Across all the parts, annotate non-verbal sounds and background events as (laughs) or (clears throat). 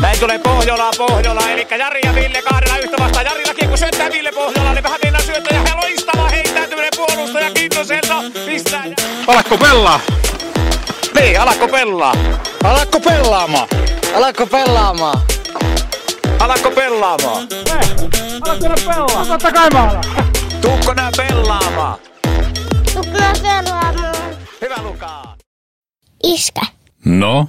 Näin tulee Pohjola, Pohjola, eli Jari ja Ville kahdella yhtä vastaan. Jarillakin kun syöttää Ville Pohjola, niin vähän vielä syöttää ja loistava heittäytyminen puolustaja Kintoselta pistää. Alakko pelaa? Niin, alakko pelaa? Alakko pelaamaan? Alatko pelaamaan? Alakko pelaamaan? Alakko nää pelaa? Totta kai mä alan. Tuukko nää pelaamaan? Tukna pelaamaan. Hyvä Lukaa. Iskä, No,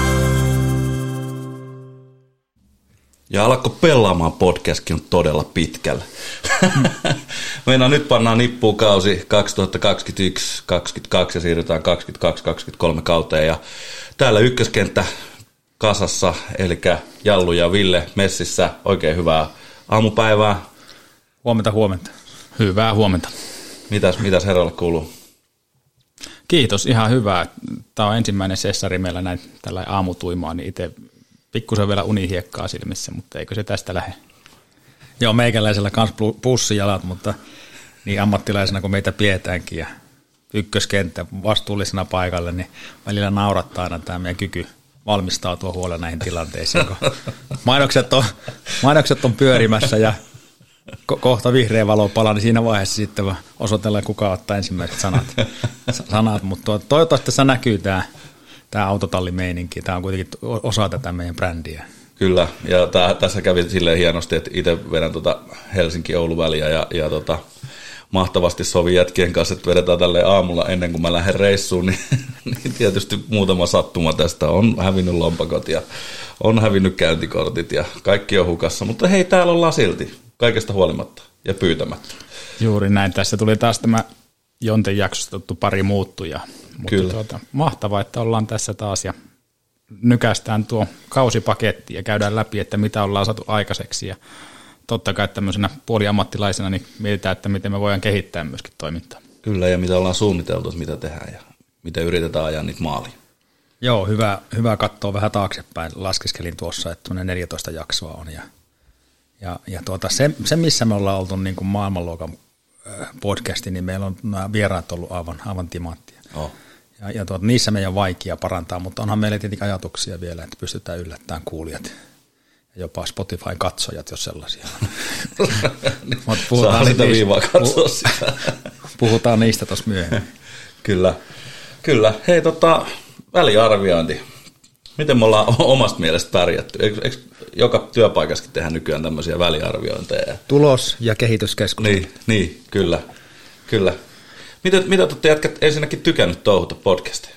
Ja alkoi pelaamaan podcastkin on todella pitkällä. (laughs) Meidän nyt pannaan nippuun kausi 2021-2022 ja siirrytään 2022-2023 kauteen. Ja täällä ykköskenttä kasassa, eli Jallu ja Ville messissä. Oikein hyvää aamupäivää. Huomenta, huomenta. Hyvää huomenta. Mitäs, mitäs herralle kuuluu? Kiitos, ihan hyvää. Tämä on ensimmäinen sessari meillä näin tällä aamutuimaa, niin itse pikkusen vielä unihiekkaa silmissä, mutta eikö se tästä lähde? Joo, meikäläisellä kans pussijalat, mutta niin ammattilaisena kuin meitä pietäänkin ja ykköskenttä vastuullisena paikalle, niin välillä naurattaa aina tämä meidän kyky valmistautua huolella näihin tilanteisiin, kun (laughs) mainokset on, mainokset on pyörimässä ja ko- kohta vihreä valo palaa, niin siinä vaiheessa sitten osoitellaan, kuka ottaa ensimmäiset sanat. sanat. Mutta toivottavasti tässä näkyy tämä, tämä autotallimeininki. Tämä on kuitenkin osa tätä meidän brändiä. Kyllä, ja tää, tässä kävi silleen hienosti, että itse vedän tota Helsinki-Oulu väliä ja, ja tota, mahtavasti sovi jätkien kanssa, että vedetään tälle aamulla ennen kuin mä lähden reissuun, niin, (laughs) niin tietysti muutama sattuma tästä on hävinnyt lompakot ja on hävinnyt käyntikortit ja kaikki on hukassa, mutta hei, täällä ollaan silti, kaikesta huolimatta ja pyytämättä. Juuri näin. Tässä tuli taas tämä Jonten jaksosta tuttu pari muuttuja. Mutta Kyllä. Tuota, mahtavaa, että ollaan tässä taas ja nykästään tuo kausipaketti ja käydään läpi, että mitä ollaan saatu aikaiseksi ja totta kai tämmöisenä puoliammattilaisena niin mietitään, että miten me voidaan kehittää myöskin toimintaa. Kyllä, ja mitä ollaan suunniteltu, että mitä tehdään ja miten yritetään ajaa niitä maaliin. Joo, hyvä, hyvä katsoa vähän taaksepäin. Laskeskelin tuossa, että tuonne 14 jaksoa on. Ja, ja, ja tuota, se, se, missä me ollaan oltu niin kuin maailmanluokan podcasti, niin meillä on nämä vieraat ollut aivan, aivan timanttia. Oh. Ja, ja tuota, niissä meidän on vaikea parantaa, mutta onhan meillä tietenkin ajatuksia vielä, että pystytään yllättämään kuulijat ja jopa Spotifyn katsojat, jos sellaisia on. (laughs) Mutta Saa niitä niistä- viivaa katsoa sitä. (laughs) Puhutaan niistä tuossa myöhemmin. (laughs) Kyllä, kyllä. Hei, tota, väliarviointi. Miten me ollaan omasta mielestä pärjätty? Eikö, eikö joka työpaikassakin tehdä nykyään tämmöisiä väliarviointeja? Tulos- ja kehityskeskustelu. Niin, niin kyllä, kyllä. Mitä, mitä te jätkät ensinnäkin tykännyt touhuta podcasteja?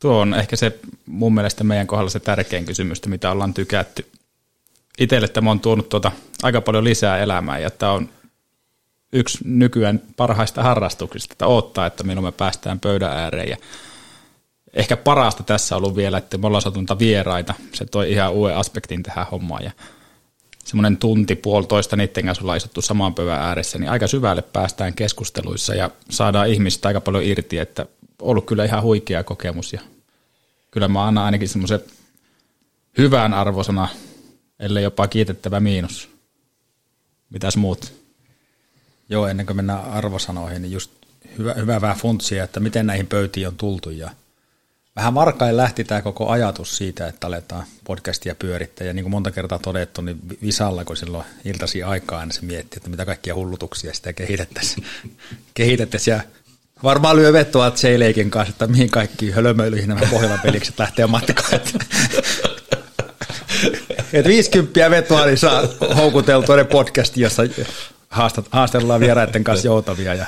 Tuo on ehkä se mun mielestä meidän kohdalla se tärkein kysymys, mitä ollaan tykätty. Itselle tämä on tuonut tuota aika paljon lisää elämää ja tämä on yksi nykyään parhaista harrastuksista, että odottaa, että milloin me päästään pöydän ääreen. Ja ehkä parasta tässä on ollut vielä, että me ollaan saatu vieraita. Se toi ihan uuden aspektin tähän hommaan ja semmoinen tunti, puolitoista niiden kanssa ollaan istuttu samaan pöydän ääressä, niin aika syvälle päästään keskusteluissa ja saadaan ihmistä aika paljon irti, että ollut kyllä ihan huikea kokemus ja kyllä mä annan ainakin semmoisen hyvän arvosana, ellei jopa kiitettävä miinus. Mitäs muut? Joo, ennen kuin mennään arvosanoihin, niin just hyvä, hyvä vähän funtsia, että miten näihin pöytiin on tultu ja vähän varkain lähti tämä koko ajatus siitä, että aletaan podcastia pyörittää ja niin kuin monta kertaa todettu, niin Visalla, kun silloin iltasi aikaa aina se mietti, että mitä kaikkia hullutuksia sitä kehitettäisiin. (laughs) kehitettäisiin ja varmaan lyö vetoa J-Leikin kanssa, että mihin kaikki hölmöilyihin nämä pohjolan pelikset lähtee matkaan. (laughs) Et 50 vetoa, niin saa houkuteltua ne podcasti, jossa haastellaan vieraiden kanssa joutavia ja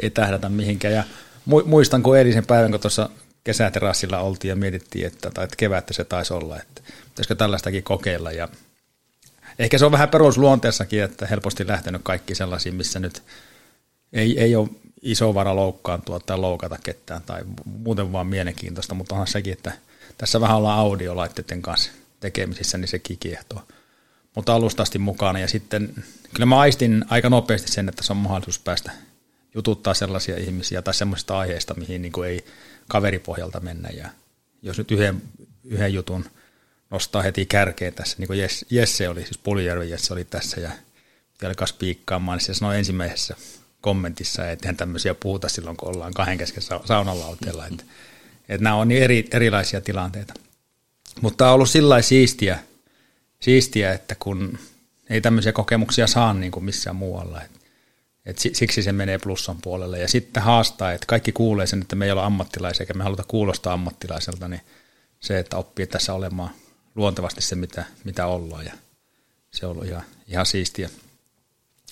ei tähdätä mihinkään. Ja mu- muistan, kun eilisen päivän, kun tuossa kesäterassilla oltiin ja mietittiin, että, tai että kevättä se taisi olla, että pitäisikö tällaistakin kokeilla. Ja ehkä se on vähän perusluonteessakin, että helposti lähtenyt kaikki sellaisiin, missä nyt ei, ei ole iso vara loukkaantua tai loukata ketään tai muuten vaan mielenkiintoista, mutta onhan sekin, että tässä vähän ollaan audiolaitteiden kanssa tekemisissä, niin se kiehtoo. Mutta alusta asti mukana ja sitten kyllä mä aistin aika nopeasti sen, että se on mahdollisuus päästä jututtaa sellaisia ihmisiä tai semmoisista aiheista, mihin niin kuin ei kaveripohjalta mennä. Ja jos nyt yhden, yhden jutun nostaa heti kärkeen tässä, niin kuin Jesse, oli, siis Puljärvi Jesse oli tässä ja, alkaa spiikkaamaan, niin se sanoi ensimmäisessä kommentissa, että eihän tämmöisiä puhuta silloin, kun ollaan kahden kesken saunalauteella. Että, että nämä on niin eri, erilaisia tilanteita. Mutta tämä on ollut sillä siistiä, siistiä, että kun ei tämmöisiä kokemuksia saa niin kuin missään muualla. Et, et siksi se menee plussan puolelle. Ja sitten haastaa, että kaikki kuulee sen, että me ei ole ammattilaisia, eikä me haluta kuulostaa ammattilaiselta, niin se, että oppii tässä olemaan luontevasti se, mitä, mitä ollaan. Ja se on ollut ihan, ihan siistiä.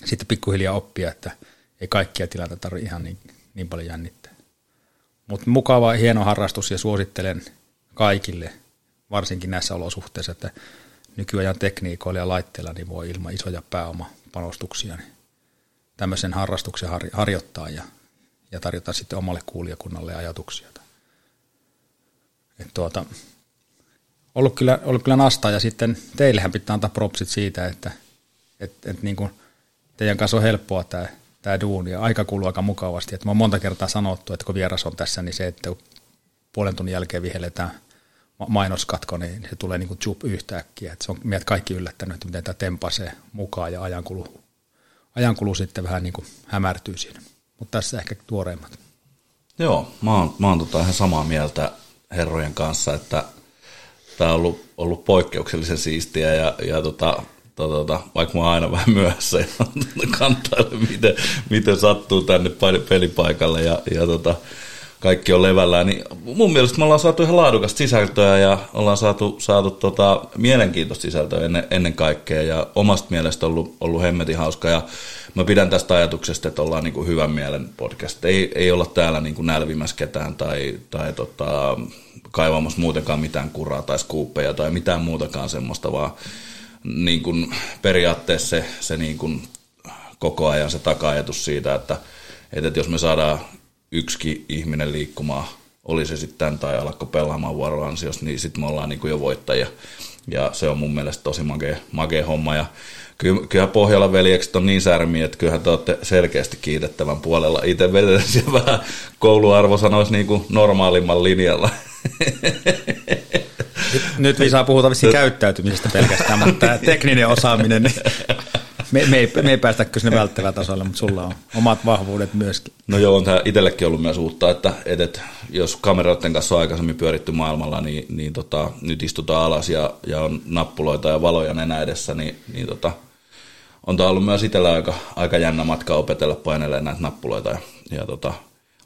Sitten pikkuhiljaa oppia, että ei kaikkia tilanteita tarvitse ihan niin, niin paljon jännittää. Mutta mukava, hieno harrastus ja suosittelen kaikille, varsinkin näissä olosuhteissa, että nykyajan tekniikoilla ja laitteilla niin voi ilman isoja pääomapanostuksia niin tämmöisen harrastuksen har, harjoittaa ja, ja tarjota sitten omalle kuulijakunnalle ajatuksia. Et tuota, ollut, kyllä, ollut kyllä nastaa ja sitten teillehän pitää antaa propsit siitä, että et, et niin kuin teidän kanssa on helppoa tämä tämä duuni ja aika kuluu aika mukavasti. Et mä oon monta kertaa sanottu, että kun vieras on tässä, niin se, että puolen tunnin jälkeen vihelletään mainoskatko, niin se tulee niin kuin yhtäkkiä. Et se on meidät kaikki yllättänyt, että miten tämä tempasee mukaan ja ajankulu, ajankulu sitten vähän niin kuin hämärtyy siinä. Mutta tässä ehkä tuoreimmat. Joo, mä oon, mä oon tota ihan samaa mieltä herrojen kanssa, että tämä on ollut, ollut poikkeuksellisen siistiä ja, ja tota, tota, tota, vaikka mä oon aina vähän myöhässä ja (laughs) kantailen, miten, miten sattuu tänne pelipaikalle ja, ja tota, kaikki on levällään, niin mun mielestä me ollaan saatu ihan laadukasta sisältöä ja ollaan saatu, saatu tota, mielenkiintoista sisältöä ennen, ennen kaikkea ja omasta mielestä ollut, ollut hemmetin hauska ja mä pidän tästä ajatuksesta, että ollaan niin kuin hyvän mielen podcast. Ei, ei olla täällä niin kuin nälvimässä ketään tai, tai tota, kaivamassa muutenkaan mitään kuraa tai skuuppeja tai mitään muutakaan semmoista, vaan niin kuin periaatteessa se, se niin kuin koko ajan se taka-ajatus siitä, että, että jos me saadaan yksikin ihminen liikkumaan, oli se sitten tai alkko pelaamaan vuoroansiossa, niin sitten me ollaan niin kuin jo voittajia. Ja se on mun mielestä tosi makea, makea homma. Ja kyllä, kyllä Pohjolan veljekset on niin särmiä, että kyllähän te olette selkeästi kiitettävän puolella. Itse vedetään siellä vähän kouluarvosanoissa niin kuin normaalimman linjalla. Nyt, nyt Visa puhutaan vissiin käyttäytymisestä pelkästään, mutta tämä tekninen osaaminen, niin me, me, ei, me ei päästä kyllä sinne välttävällä tasolle, mutta sulla on omat vahvuudet myöskin. No joo, on tämä itsellekin ollut myös uutta, että, että, että jos kameroiden kanssa on aikaisemmin pyöritty maailmalla, niin, niin tota, nyt istutaan alas ja, ja on nappuloita ja valoja nenä edessä, niin, niin tota, on tämä ollut myös itsellä aika, aika jännä matka opetella painelemaan näitä nappuloita. Ja, ja tota,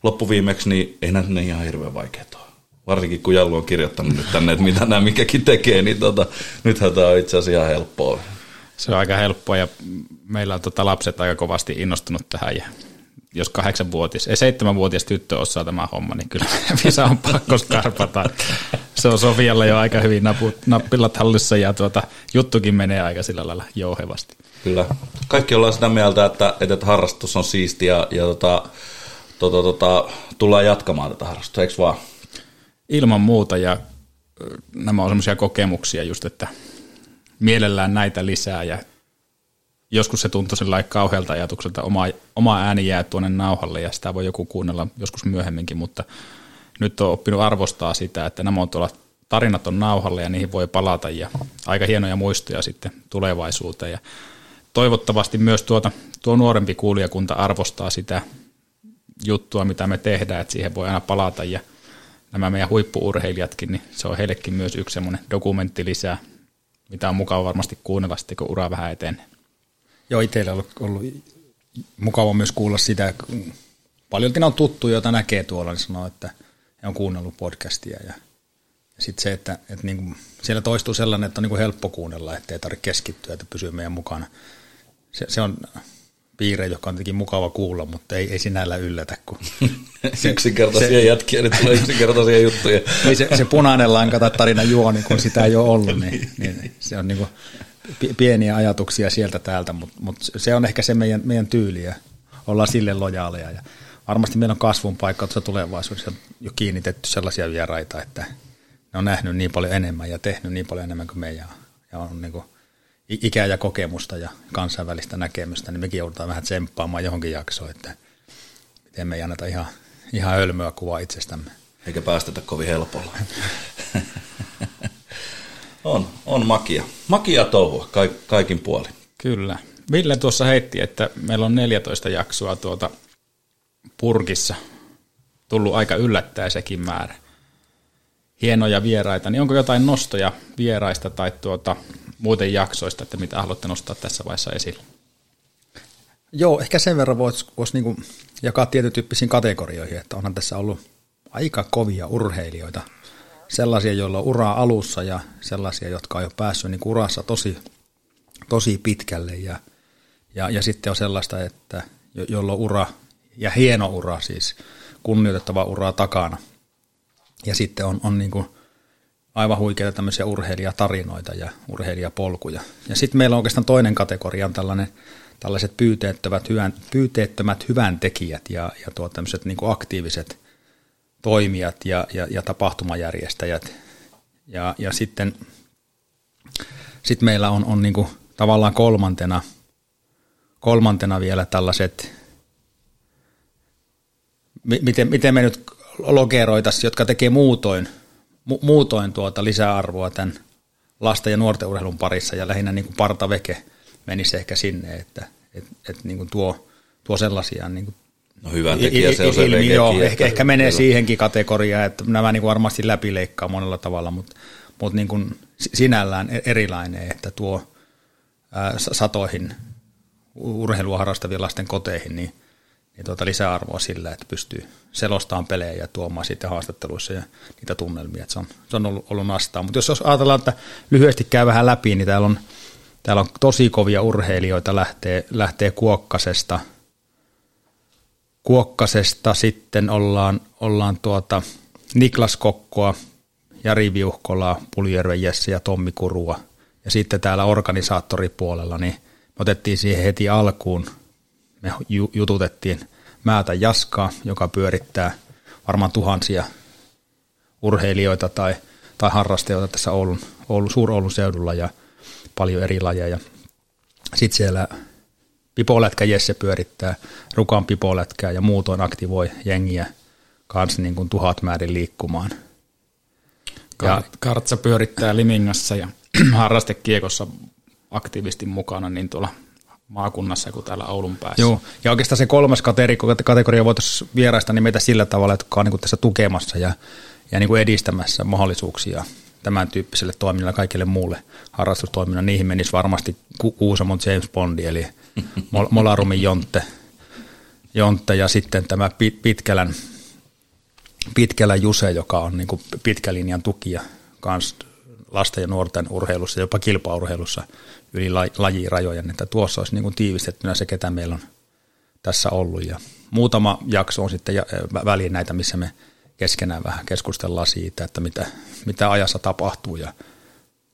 loppuviimeksi niin ei näitä ne ihan hirveän vaikeaa ole. Varsinkin kun Jallu on kirjoittanut nyt tänne, että mitä nämä mikäkin tekee, niin tota, nythän tämä on itse asiassa ihan helppoa. Se on aika helppoa ja meillä on tota lapset aika kovasti innostunut tähän ja jos kahdeksanvuotias, ei seitsemänvuotias tyttö osaa tämä homma, niin kyllä (laughs) Visa on pakko skarpata. Se on Sofialla jo aika hyvin naput, nappilat hallissa ja tuota, juttukin menee aika sillä lailla jouhevasti. Kyllä. Kaikki ollaan sitä mieltä, että, että harrastus on siisti ja, ja tota, tota, tota, tullaan jatkamaan tätä harrastusta, eikö vaan? Ilman muuta ja nämä on semmoisia kokemuksia just, että mielellään näitä lisää ja joskus se tuntui sellainen kauhealta ajatukselta, oma, oma ääni jää tuonne nauhalle ja sitä voi joku kuunnella joskus myöhemminkin, mutta nyt on oppinut arvostaa sitä, että nämä on tuolla tarinat on nauhalle ja niihin voi palata ja aika hienoja muistoja sitten tulevaisuuteen. Ja toivottavasti myös tuota, tuo nuorempi kuulijakunta arvostaa sitä juttua, mitä me tehdään, että siihen voi aina palata. Ja nämä meidän huippuurheilijatkin, niin se on heillekin myös yksi semmoinen dokumentti lisää, mitä on mukava varmasti kuunnella sitten, kun ura vähän etenee. Joo, itsellä on ollut, ollut mukava myös kuulla sitä, kun paljon on tuttu, joita näkee tuolla, niin sanoo, että he on kuunnellut podcastia ja, ja sitten se, että, että niin kuin, siellä toistuu sellainen, että on niin kuin helppo kuunnella, että ei tarvitse keskittyä, että pysyy meidän mukana. Se, se on piirre, joka on tietenkin mukava kuulla, mutta ei, ei sinällä yllätä. Kun se, (laughs) yksinkertaisia se, jätkiä, niin tulee yksinkertaisia juttuja. (laughs) Ei se, se punainen lanka tai tarina juoni, kun sitä ei ole ollut, niin, (laughs) niin se on niin kuin pieniä ajatuksia sieltä täältä, mutta, mutta se on ehkä se meidän, meidän tyyli ja ollaan sille lojaaleja. Ja varmasti meillä on kasvun paikka tuossa tulevaisuudessa jo kiinnitetty sellaisia vieraita, että ne on nähnyt niin paljon enemmän ja tehnyt niin paljon enemmän kuin me ja, ja on niin kuin ikää ja kokemusta ja kansainvälistä näkemystä, niin mekin joudutaan vähän tsemppaamaan johonkin jaksoon, että miten me ei anneta ihan, ihan hölmöä kuvaa itsestämme. Eikä päästetä kovin helpolla. on, on makia. Makia touhua kaik, kaikin puolin. Kyllä. Ville tuossa heitti, että meillä on 14 jaksoa tuota purkissa. Tullut aika yllättäisekin määrä. Hienoja vieraita. Niin onko jotain nostoja vieraista tai tuota, muuten jaksoista, että mitä haluatte nostaa tässä vaiheessa esille? Joo, ehkä sen verran voisi vois niinku jakaa tietytyyppisiin kategorioihin, että onhan tässä ollut aika kovia urheilijoita. Sellaisia, joilla on uraa alussa ja sellaisia, jotka on jo päässyt niin urassa tosi, tosi pitkälle. Ja, ja, ja sitten on sellaista, että jo, jolla on ura ja hieno ura, siis kunnioitettava ura takana. Ja sitten on, on niin kuin aivan huikeita tämmöisiä urheilijatarinoita ja urheilijapolkuja. Ja sitten meillä on oikeastaan toinen kategoria, on tällainen, tällaiset pyyteettömät, hyvän, pyyteettömät hyvän tekijät ja, ja tuo tämmöiset niin aktiiviset toimijat ja, ja, ja tapahtumajärjestäjät. Ja, ja sitten sit meillä on, on niin tavallaan kolmantena, kolmantena vielä tällaiset, miten, miten me nyt lokeroitaisiin, jotka tekee muutoin, mu, muutoin tuota lisäarvoa tämän lasten ja nuorten urheilun parissa ja lähinnä niin kuin partaveke menisi ehkä sinne, että et, et niin kuin tuo, tuo sellaisia niin kuin No hyvän tekijä se on se ilmi, joo, ehkä, ehkä menee kyllä. siihenkin kategoriaan, että nämä niin kuin varmasti läpileikkaa monella tavalla, mutta, mutta niin kuin sinällään e- erilainen, että tuo ää, satoihin urheilua harrastavien lasten koteihin, niin, niin tuota lisäarvoa sillä, että pystyy selostamaan pelejä ja tuomaan sitten haastatteluissa ja niitä tunnelmia, että se on, se on ollut, ollut nastaa. Mutta jos ajatellaan, että lyhyesti käy vähän läpi, niin täällä on, täällä on tosi kovia urheilijoita lähtee, lähtee Kuokkasesta – Kuokkasesta sitten ollaan, ollaan tuota Niklas Kokkoa, Jari Viuhkolaa, Puljärven Jesse ja Tommi Kurua. Ja sitten täällä organisaattoripuolella, niin me otettiin siihen heti alkuun, me jututettiin Määtä Jaskaa, joka pyörittää varmaan tuhansia urheilijoita tai, tai harrastajoita tässä Oulun, Oulun, Suur-Oulun seudulla ja paljon eri lajeja. Sitten siellä Pipolätkä Jesse pyörittää Rukan pipolätkää ja muutoin aktivoi jengiä kanssa niin kuin tuhat määrin liikkumaan. Ja Kartsa pyörittää Limingassa ja (clears throat) harrastekiekossa aktiivisesti mukana niin tuolla maakunnassa kuin täällä Oulun päässä. Joo, ja oikeastaan se kolmas kategoria, kategoria voitaisiin vieraista nimetä sillä tavalla, että on niin kuin tässä tukemassa ja, ja niin kuin edistämässä mahdollisuuksia tämän tyyppiselle toiminnalle kaikille muulle harrastustoiminnalle. Niihin menisi varmasti Kuusamon James Bondi, eli (laughs) Molarumin Jontte, Jontte ja sitten tämä Pitkälän, Pitkälän Juse, joka on niin kuin pitkälinjan tukija kans lasten ja nuorten urheilussa, jopa kilpaurheilussa yli lajirajojen, että tuossa olisi niin kuin tiivistettynä se, ketä meillä on tässä ollut. Ja muutama jakso on sitten väliin näitä, missä me keskenään vähän keskustellaan siitä, että mitä, mitä ajassa tapahtuu ja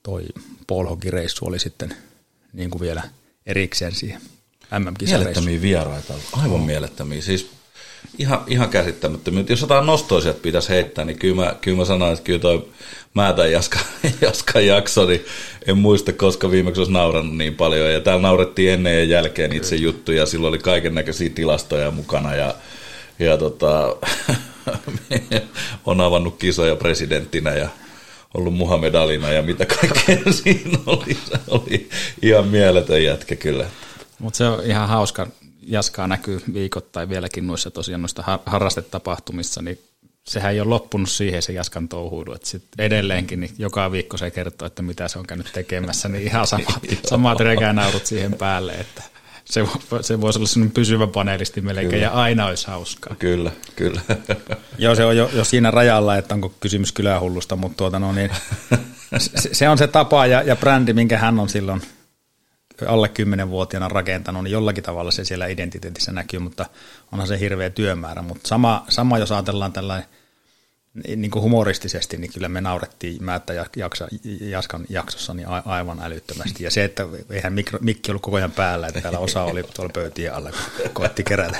toi Paul reissu oli sitten niin kuin vielä erikseen siihen mm Mielettömiä vieraita, aivan mielettömiä. Siis ihan, ihan käsittämättömiä. Jos jotain nostoa sieltä pitäisi heittää, niin kyllä mä, kyllä mä sanoin, että kyllä toi Määtä Jaska, (laughs) Jaska jakso, niin en muista, koska viimeksi olisi naurannut niin paljon. Ja täällä naurettiin ennen ja jälkeen itse juttuja, silloin oli kaiken näköisiä tilastoja mukana ja, ja tota, (laughs) on avannut kisoja presidenttinä ja ollut Muhammed Alina ja mitä kaikkea (laughs) siinä oli. Se oli ihan mieletön jätkä kyllä. Mutta se on ihan hauska. Jaskaa näkyy viikoittain vieläkin noissa tosiaan noista harrastetapahtumissa, niin sehän ei ole loppunut siihen se Jaskan touhuilu, että sit edelleenkin niin joka viikko se kertoo, että mitä se on käynyt tekemässä, niin ihan samat, (laughs) samat rekänaurut siihen päälle, että se, se voisi olla sellainen pysyvä panelisti melkein kyllä. ja aina olisi hauskaa. Kyllä, kyllä. (laughs) Joo, se on jo, jo siinä rajalla, että onko kysymys kylähullusta, mutta tuota, no niin, se, se, on se tapa ja, ja brändi, minkä hän on silloin alle 10-vuotiaana rakentanut, niin jollakin tavalla se siellä identiteetissä näkyy, mutta onhan se hirveä työmäärä. Mutta sama, sama jos ajatellaan tällainen niin kuin humoristisesti, niin kyllä me naurettiin Määttä jaksa, Jaskan jaksossa niin aivan älyttömästi. Ja se, että eihän mikro, mikki ollut koko ajan päällä, että täällä osa oli tuolla pöytien alla, kun koetti kerätä,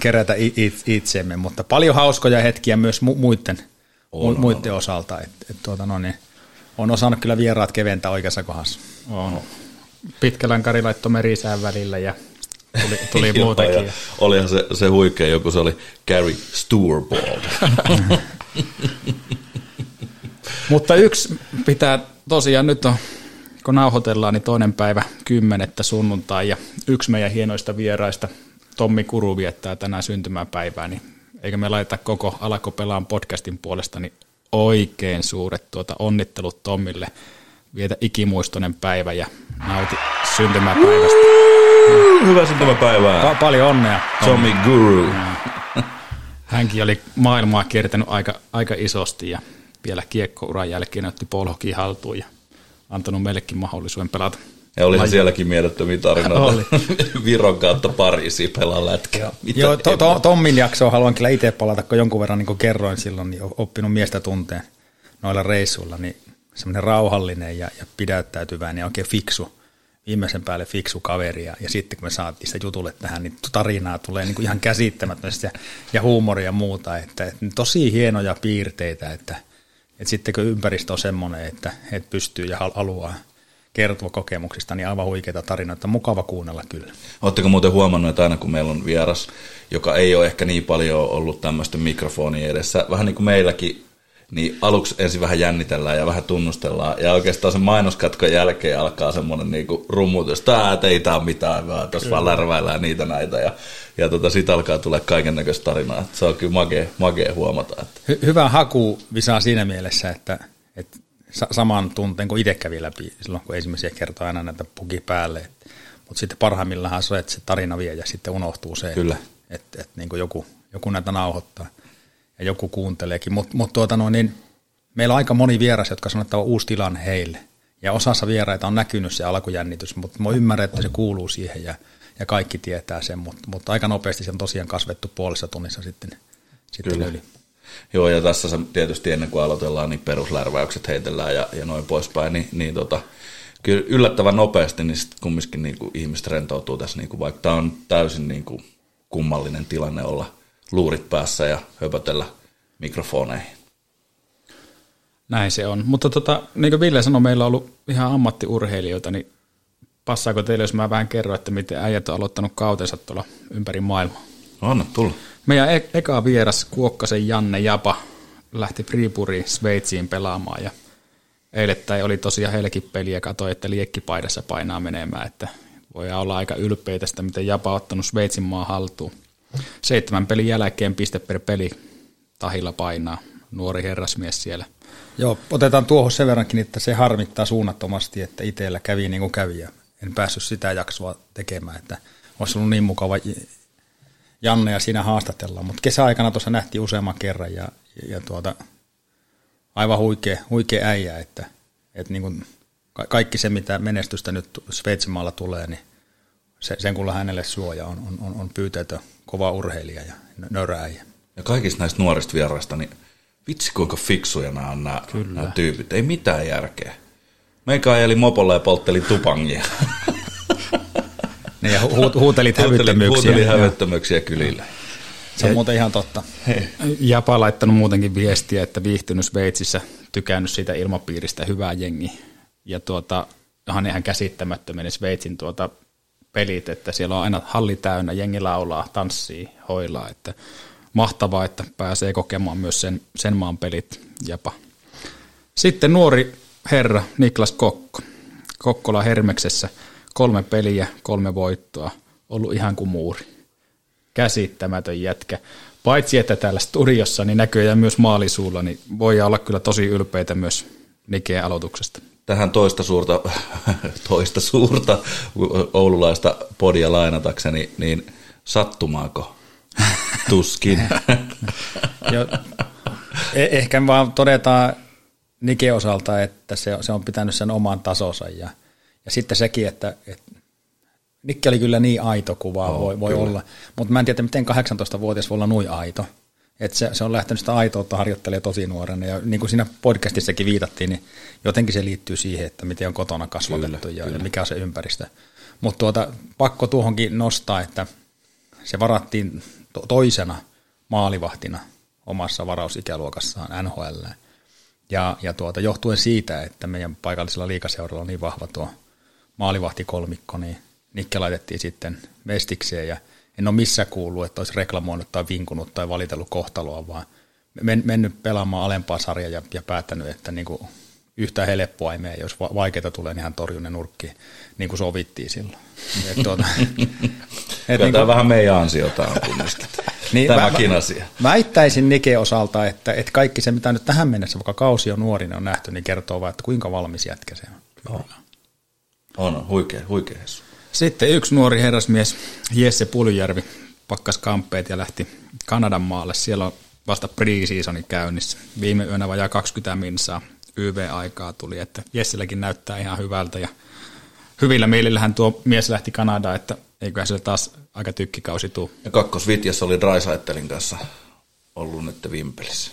kerätä itseemme. Mutta paljon hauskoja hetkiä myös muiden on, mu- muiden on. osalta. Et, et, tuota, no, niin, on osannut kyllä vieraat keventää oikeassa kohdassa. On. Pitkälän Kari laittoi merisään välillä ja tuli, tuli muutakin. ja olihan se, se huikea joku, se oli Gary Sturball. (laughs) Mutta yksi pitää tosiaan nyt on, kun nauhoitellaan, niin toinen päivä kymmenettä sunnuntai ja yksi meidän hienoista vieraista, Tommi Kuru viettää tänään syntymäpäivää, niin eikä me laita koko Alako pelaan podcastin puolesta, niin oikein suuret tuota onnittelut Tommille. Vietä ikimuistoinen päivä ja nauti syntymäpäivästä. Hyvää syntymäpäivää. Pa- paljon onnea. Tommy Guru. Hänkin oli maailmaa kiertänyt aika, aika isosti ja vielä kiekkouran jälkeen otti polhokin haltuun ja antanut meillekin mahdollisuuden pelata. Ja olihan Laji. sielläkin mielettömiä tarinoita. Oli. (laughs) Viron kautta Pariisi pelaa lätkää. Joo, to, to, Tommin jaksoa haluan kyllä itse palata, kun jonkun verran niin kuin kerroin silloin, niin oppinut miestä tunteen noilla reissuilla, niin semmoinen rauhallinen ja, ja pidättäytyväinen ja oikein fiksu, viimeisen päälle fiksu kaveri. Ja, ja sitten kun me saatiin sitä jutulle tähän, niin tarinaa tulee niin kuin ihan käsittämättömästi ja, ja huumoria ja muuta. Että, että tosi hienoja piirteitä, että, että sitten kun ympäristö on semmoinen, että, että pystyy ja haluaa kertoa kokemuksista, niin aivan huikeita tarinoita. Mukava kuunnella kyllä. Oletteko muuten huomannut, että aina kun meillä on vieras, joka ei ole ehkä niin paljon ollut tämmöistä mikrofonia edessä, vähän niin kuin meilläkin niin aluksi ensin vähän jännitellään ja vähän tunnustellaan, ja oikeastaan sen mainoskatkon jälkeen alkaa semmoinen niinku rummutus, että ei tää mitään, vaan tuossa vaan lärväillään niitä näitä, ja, ja tota, sit alkaa tulla kaiken näköistä tarinaa. Se on kyllä magea, magea huomata. Että. Hy- hyvä haku visaa siinä mielessä, että, että saman tunteen kuin itse kävi läpi silloin, kun ensimmäisiä kertoja aina näitä puki päälle. Mutta sitten parhaimmillaan se, että se tarina vie ja sitten unohtuu se, Kyllä. että, että, että niin joku, joku näitä nauhoittaa ja joku kuunteleekin. Mutta mut tuota no, niin meillä on aika moni vieras, jotka sanoo, että on uusi tilanne heille. Ja osassa vieraita on näkynyt se alkujännitys, mutta mä ymmärrän, että se kuuluu siihen ja, ja kaikki tietää sen, mutta, mutta aika nopeasti se on tosiaan kasvettu puolessa tunnissa sitten, sitten Kyllä. yli. Joo, ja tässä se tietysti ennen kuin aloitellaan, niin peruslärväykset heitellään ja, ja noin poispäin, niin, niin tota, kyllä yllättävän nopeasti niin sitten kumminkin niin kuin ihmiset rentoutuu tässä, niin kuin, vaikka tämä on täysin niin kuin kummallinen tilanne olla luurit päässä ja höpötellä mikrofoneihin. Näin se on. Mutta tota, niin kuin Ville sanoi, meillä on ollut ihan ammattiurheilijoita, niin passaako teille, jos mä vähän kerron, että miten äijät on aloittanut kautensa tuolla ympäri maailmaa? Anna tulla. Meidän e- eka vieras Kuokkasen Janne Japa lähti Freepuriin Sveitsiin pelaamaan ja eilettäin oli tosiaan heillekin peli ja katsoi, että liekkipaidassa painaa menemään, että voi olla aika ylpeitä sitä, miten Japa on ottanut Sveitsin maa haltuun. Seitsemän pelin jälkeen piste per peli tahilla painaa, nuori herrasmies siellä. Joo, otetaan tuohon sen verrankin, että se harmittaa suunnattomasti, että itsellä kävi niin kuin kävi ja en päässyt sitä jaksoa tekemään, että olisi ollut niin mukava Janne ja siinä haastatellaan, mutta kesäaikana tuossa nähtiin useamman kerran ja, ja tuota, aivan huikea, huikea äijä, että, että niin kuin kaikki se, mitä menestystä nyt Sveitsimaalla tulee, niin se, sen kulla hänelle suoja on, on, on, on pyyteetön kova urheilija ja nöyrä äijä. Ja kaikista näistä nuorista vieraista, niin vitsi kuinka fiksuja nämä on nämä, nämä tyypit. Ei mitään järkeä. Meikä ajeli mopolla ja poltteli tupangia. (laughs) Niin, ja hu- huutelit hävyttömyyksiä. Huutelin hävyttömyyksiä kylillä. Se on muuten ihan totta. Hei. Japa on laittanut muutenkin viestiä, että viihtynyt Sveitsissä, tykännyt siitä ilmapiiristä, hyvää jengi. Ja tuota, onhan ihan käsittämättömän Sveitsin tuota pelit, että siellä on aina halli täynnä, jengi laulaa, tanssii, hoilaa, että mahtavaa, että pääsee kokemaan myös sen, sen maan pelit Japa. Sitten nuori herra Niklas Kokko, Kokkola Hermeksessä – kolme peliä, kolme voittoa, ollut ihan kuin muuri. Käsittämätön jätkä. Paitsi että täällä studiossa niin näköjään myös maalisuulla, niin voi olla kyllä tosi ylpeitä myös Nikeen aloituksesta. Tähän toista suurta, (laughs) toista suurta oululaista podia lainatakseni, niin sattumaako? Tuskin. (laughs) jo, e- ehkä vaan todetaan Nike osalta, että se, se on pitänyt sen oman tasonsa ja – ja sitten sekin, että, että Nikke oli kyllä niin aito kuin vaan oh, voi, voi olla. Mutta mä en tiedä, miten 18-vuotias voi olla noin aito. Et se, se on lähtenyt sitä aitoutta harjoittelemaan tosi nuorena. Ja niin kuin siinä podcastissakin viitattiin, niin jotenkin se liittyy siihen, että miten on kotona kasvatettu kyllä, ja, kyllä. ja mikä on se ympäristö. Mutta tuota, pakko tuohonkin nostaa, että se varattiin to- toisena maalivahtina omassa varausikäluokassaan NHL. Ja, ja tuota, johtuen siitä, että meidän paikallisella liikaseuralla on niin vahva tuo maalivahtikolmikko, niin Nikke laitettiin sitten mestikseen ja en ole missään kuullut, että olisi reklamoinut tai vinkunut tai valitellut kohtaloa, vaan men, mennyt pelaamaan alempaa sarjaa ja, ja päättänyt, että niin kuin yhtä helppoa ei mene, jos vaikeita tulee, niin hän torjuu ne nurkkiin, niin kuin sovittiin silloin. (laughs) Et tuota, et niin kuin, vähän meidän ansiota on kumminkin. (laughs) niin, Tämäkin mä, asia. Väittäisin Nike osalta, että, että kaikki se, mitä nyt tähän mennessä, vaikka kausi on nuori, on nähty, niin kertoo vaan, että kuinka valmis jätkä se on. On, on huikea, huikea. Sitten yksi nuori herrasmies, Jesse Puljärvi, pakkas kamppeet ja lähti Kanadan maalle. Siellä on vasta pre-seasoni käynnissä. Viime yönä vajaa 20 minsaa YV-aikaa tuli, että Jesselläkin näyttää ihan hyvältä ja hyvillä mielillähän tuo mies lähti Kanadaan, että eiköhän se taas aika tykkikausi tuu. Ja kakkosvitjas oli Drysaitelin kanssa ollut nyt viime pelissä.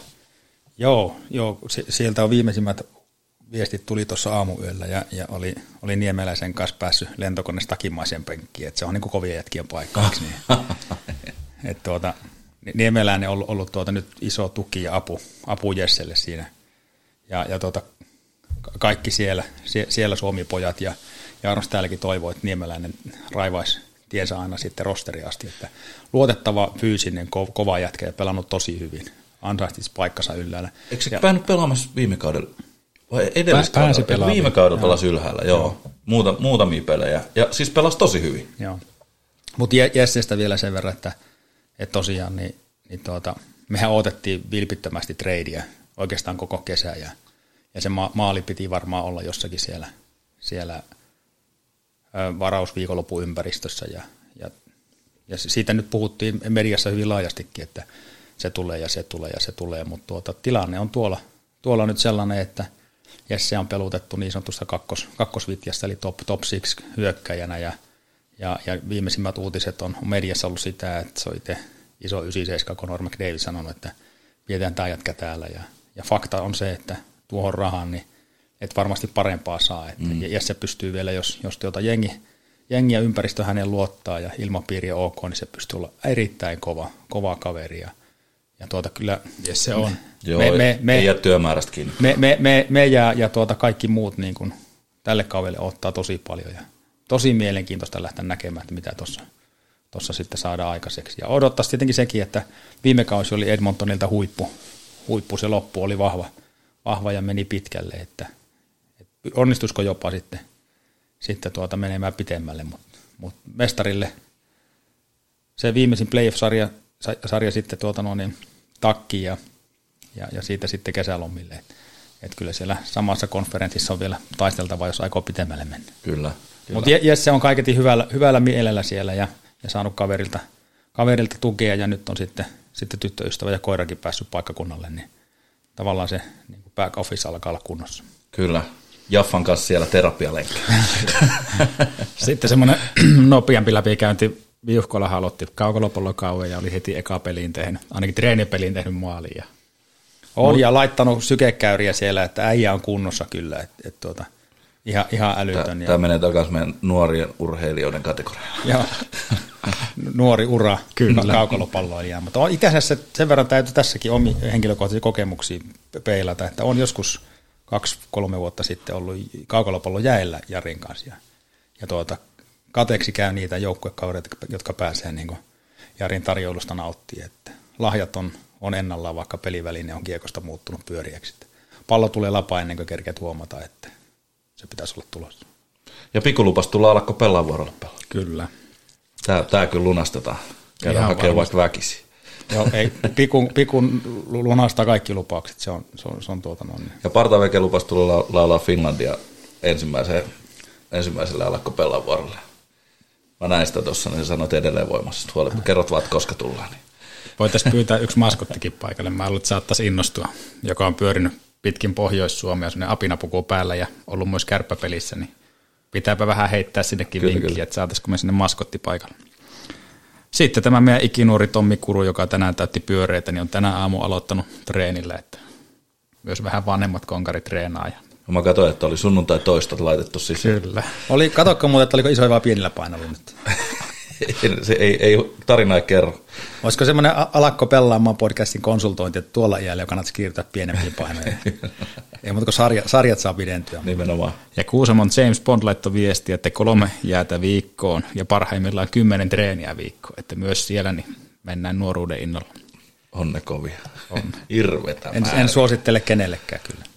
Joo, joo, sieltä on viimeisimmät viestit tuli tuossa aamuyöllä ja, ja oli, oli Niemeläisen kanssa päässyt lentokoneesta takimaisen penkkiin, että se on niin kuin kovien jätkien paikka. Niin? (laughs) et tuota, Niemeläinen on ollut, ollut tuota nyt iso tuki ja apu, apu Jesselle siinä. Ja, ja tuota, kaikki siellä, siellä Suomi-pojat ja, ja Arnos täälläkin toivoo, että Niemeläinen raivaisi tiensä aina sitten rosteri asti, että luotettava, fyysinen, ko- kova jätkä ja pelannut tosi hyvin. Ansaistisi paikkansa ylhäällä. Eikö se ja, päänyt pelaamassa viime kaudella? Vai? Pääsi pelaamaan. Viime kaudella pelasi ylhäällä, joo. joo. Muuta, muutamia pelejä. Ja siis pelasi tosi hyvin. Joo. Mutta Jessestä vielä sen verran, että, että tosiaan niin, niin tuota, mehän odotettiin vilpittömästi treidiä oikeastaan koko kesä ja, ja se ma- maali piti varmaan olla jossakin siellä, siellä varausviikonlopuympäristössä ja, ja, ja siitä nyt puhuttiin mediassa hyvin laajastikin, että se tulee ja se tulee ja se tulee, mutta tuota, tilanne on tuolla, tuolla nyt sellainen, että – Jesse on pelutettu niin sanotusta kakkos, kakkosvitjasta, eli top, top six hyökkäjänä, ja, ja, ja viimeisimmät uutiset on, mediassa ollut sitä, että se on itse iso 97 Conor McDavid sanonut, että pidetään tämä jätkä täällä, ja, ja fakta on se, että tuohon rahaan, niin et varmasti parempaa saa, että mm. Jesse pystyy vielä, jos, jos tuota jengi, jengi ja ympäristö hänen luottaa ja ilmapiiri on ok, niin se pystyy olla erittäin kova, kova kaveri, ja ja tuota kyllä yes, se on. Joo, me, me, me, ei jää työmäärästä kiinni. Me, me, me, me ja, ja tuota kaikki muut niin kuin tälle kaudelle ottaa tosi paljon ja tosi mielenkiintoista lähteä näkemään, että mitä tuossa tossa sitten saadaan aikaiseksi. Ja odottaisi tietenkin sekin, että viime kausi oli Edmontonilta huippu. Huippu se loppu oli vahva, vahva ja meni pitkälle, että, että onnistuisiko jopa sitten, sitten tuota menemään pitemmälle, mutta mut mestarille se viimeisin playoff-sarja sarja sitten tuota no, niin, takkiin ja, ja, ja, siitä sitten kesälomille. Et, et kyllä siellä samassa konferenssissa on vielä taisteltava, jos aikoo pitemmälle mennä. Kyllä. kyllä. Mutta Jesse on kaiketi hyvällä, hyvällä mielellä siellä ja, ja saanut kaverilta, kaverilta tukea ja nyt on sitten, sitten tyttöystävä ja koirakin päässyt paikkakunnalle, niin tavallaan se niin back office alkaa olla kunnossa. Kyllä. Jaffan kanssa siellä terapialenkki. (laughs) sitten semmoinen (clears throat) nopeampi läpikäynti Viuhkola aloitti kaukolopallo kauan ja oli heti eka peliin tehnyt, ainakin treenipeliin tehnyt maaliin. Ja on ja laittanut sykekäyriä siellä, että äijä on kunnossa kyllä, että et tuota, ihan, ihan älytön. Tämä, ja... tämä menee takaisin meidän nuorien urheilijoiden kategoriaan. Joo, (laughs) nuori ura kyllä. kaukolopalloilija, mutta on ikäisessä sen verran täytyy tässäkin omi henkilökohtaisia kokemuksia peilata, että on joskus kaksi-kolme vuotta sitten ollut kaukolopallo jäillä Jarin kanssa ja, ja tuota, kateeksi käy niitä joukkuekavereita, jotka pääsee niin kuin Jarin tarjoulusta nauttimaan. Että lahjat on, on ennallaan, vaikka peliväline on kiekosta muuttunut pyöriäksi. Pallo tulee lapa ennen kuin kerkeät huomata, että se pitäisi olla tulossa. Ja pikulupas tulla alakko pelaa vuorolla pelaa. Kyllä. Tää, tää kyllä lunastetaan. Käydään hakemaan vaikka väkisi. Joo, ei, pikun, pikun lunastaa kaikki lupaukset, se on, se on, se on tuota noin. Ja Partaveke lupas tulla laulaa Finlandia ensimmäiseen, ensimmäiselle alakko pelaa vuorolle. Mä näin sitä tuossa, niin sanoit edelleen voimassa. Huoli, kerrot vaan, koska tullaan. Niin. Voitaisiin pyytää yksi maskottikin paikalle. Mä luulen, että saattaisi innostua, joka on pyörinyt pitkin Pohjois-Suomea, sellainen apinapuku päällä ja ollut myös kärppäpelissä, niin pitääpä vähän heittää sinnekin kyllä, vinkkiä, kyllä. että saataisiko me sinne maskotti paikalle. Sitten tämä meidän ikinuori Tommi Kuru, joka tänään täytti pyöreitä, niin on tänä aamu aloittanut treenillä, että myös vähän vanhemmat konkarit treenaa ja Mä katsoin, että oli sunnuntai toistot laitettu sisään. Kyllä. Oli, katokko muuten, että oliko isoja vai pienillä painoilla nyt? (laughs) se ei, ei, tarina ei kerro. Olisiko semmoinen Alakko pelaamaan podcastin konsultointi, että tuolla iällä kannattaisi kiirtää pienempiin painoihin? (laughs) ei muuta kuin sarja, sarjat saa pidentyä. Nimenomaan. Ja Kuusamon James Bond laittoi viesti, että kolme jäätä viikkoon ja parhaimmillaan kymmenen treeniä viikkoon. Että myös siellä niin mennään nuoruuden innolla. Onne kovia. On. (laughs) Irvetä en, en suosittele kenellekään kyllä.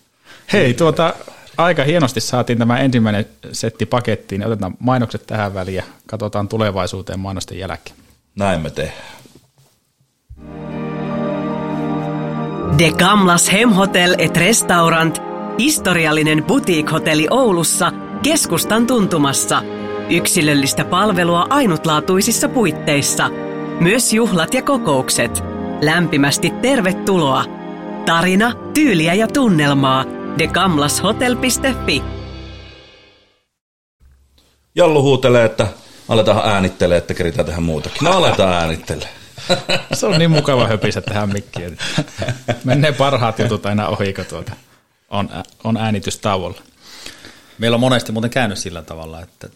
Hei, tuota, aika hienosti saatiin tämä ensimmäinen setti pakettiin. Otetaan mainokset tähän väliin ja katsotaan tulevaisuuteen mainosten jälkeen. Näin me tehdään. De Gamlas Hemhotel et Restaurant, historiallinen boutique-hotelli Oulussa, keskustan tuntumassa. Yksilöllistä palvelua ainutlaatuisissa puitteissa. Myös juhlat ja kokoukset. Lämpimästi tervetuloa. Tarina, tyyliä ja tunnelmaa – degamlashotel.fi. Jallu huutelee, että aletaan äänittelee, että keritään tehdä muutakin. No aletaan äänittelee. Se on niin mukava höpisä tähän mikkiin. Menee parhaat jutut aina ohi, kun tuota on, on äänitystauolla. Meillä on monesti muuten käynyt sillä tavalla, että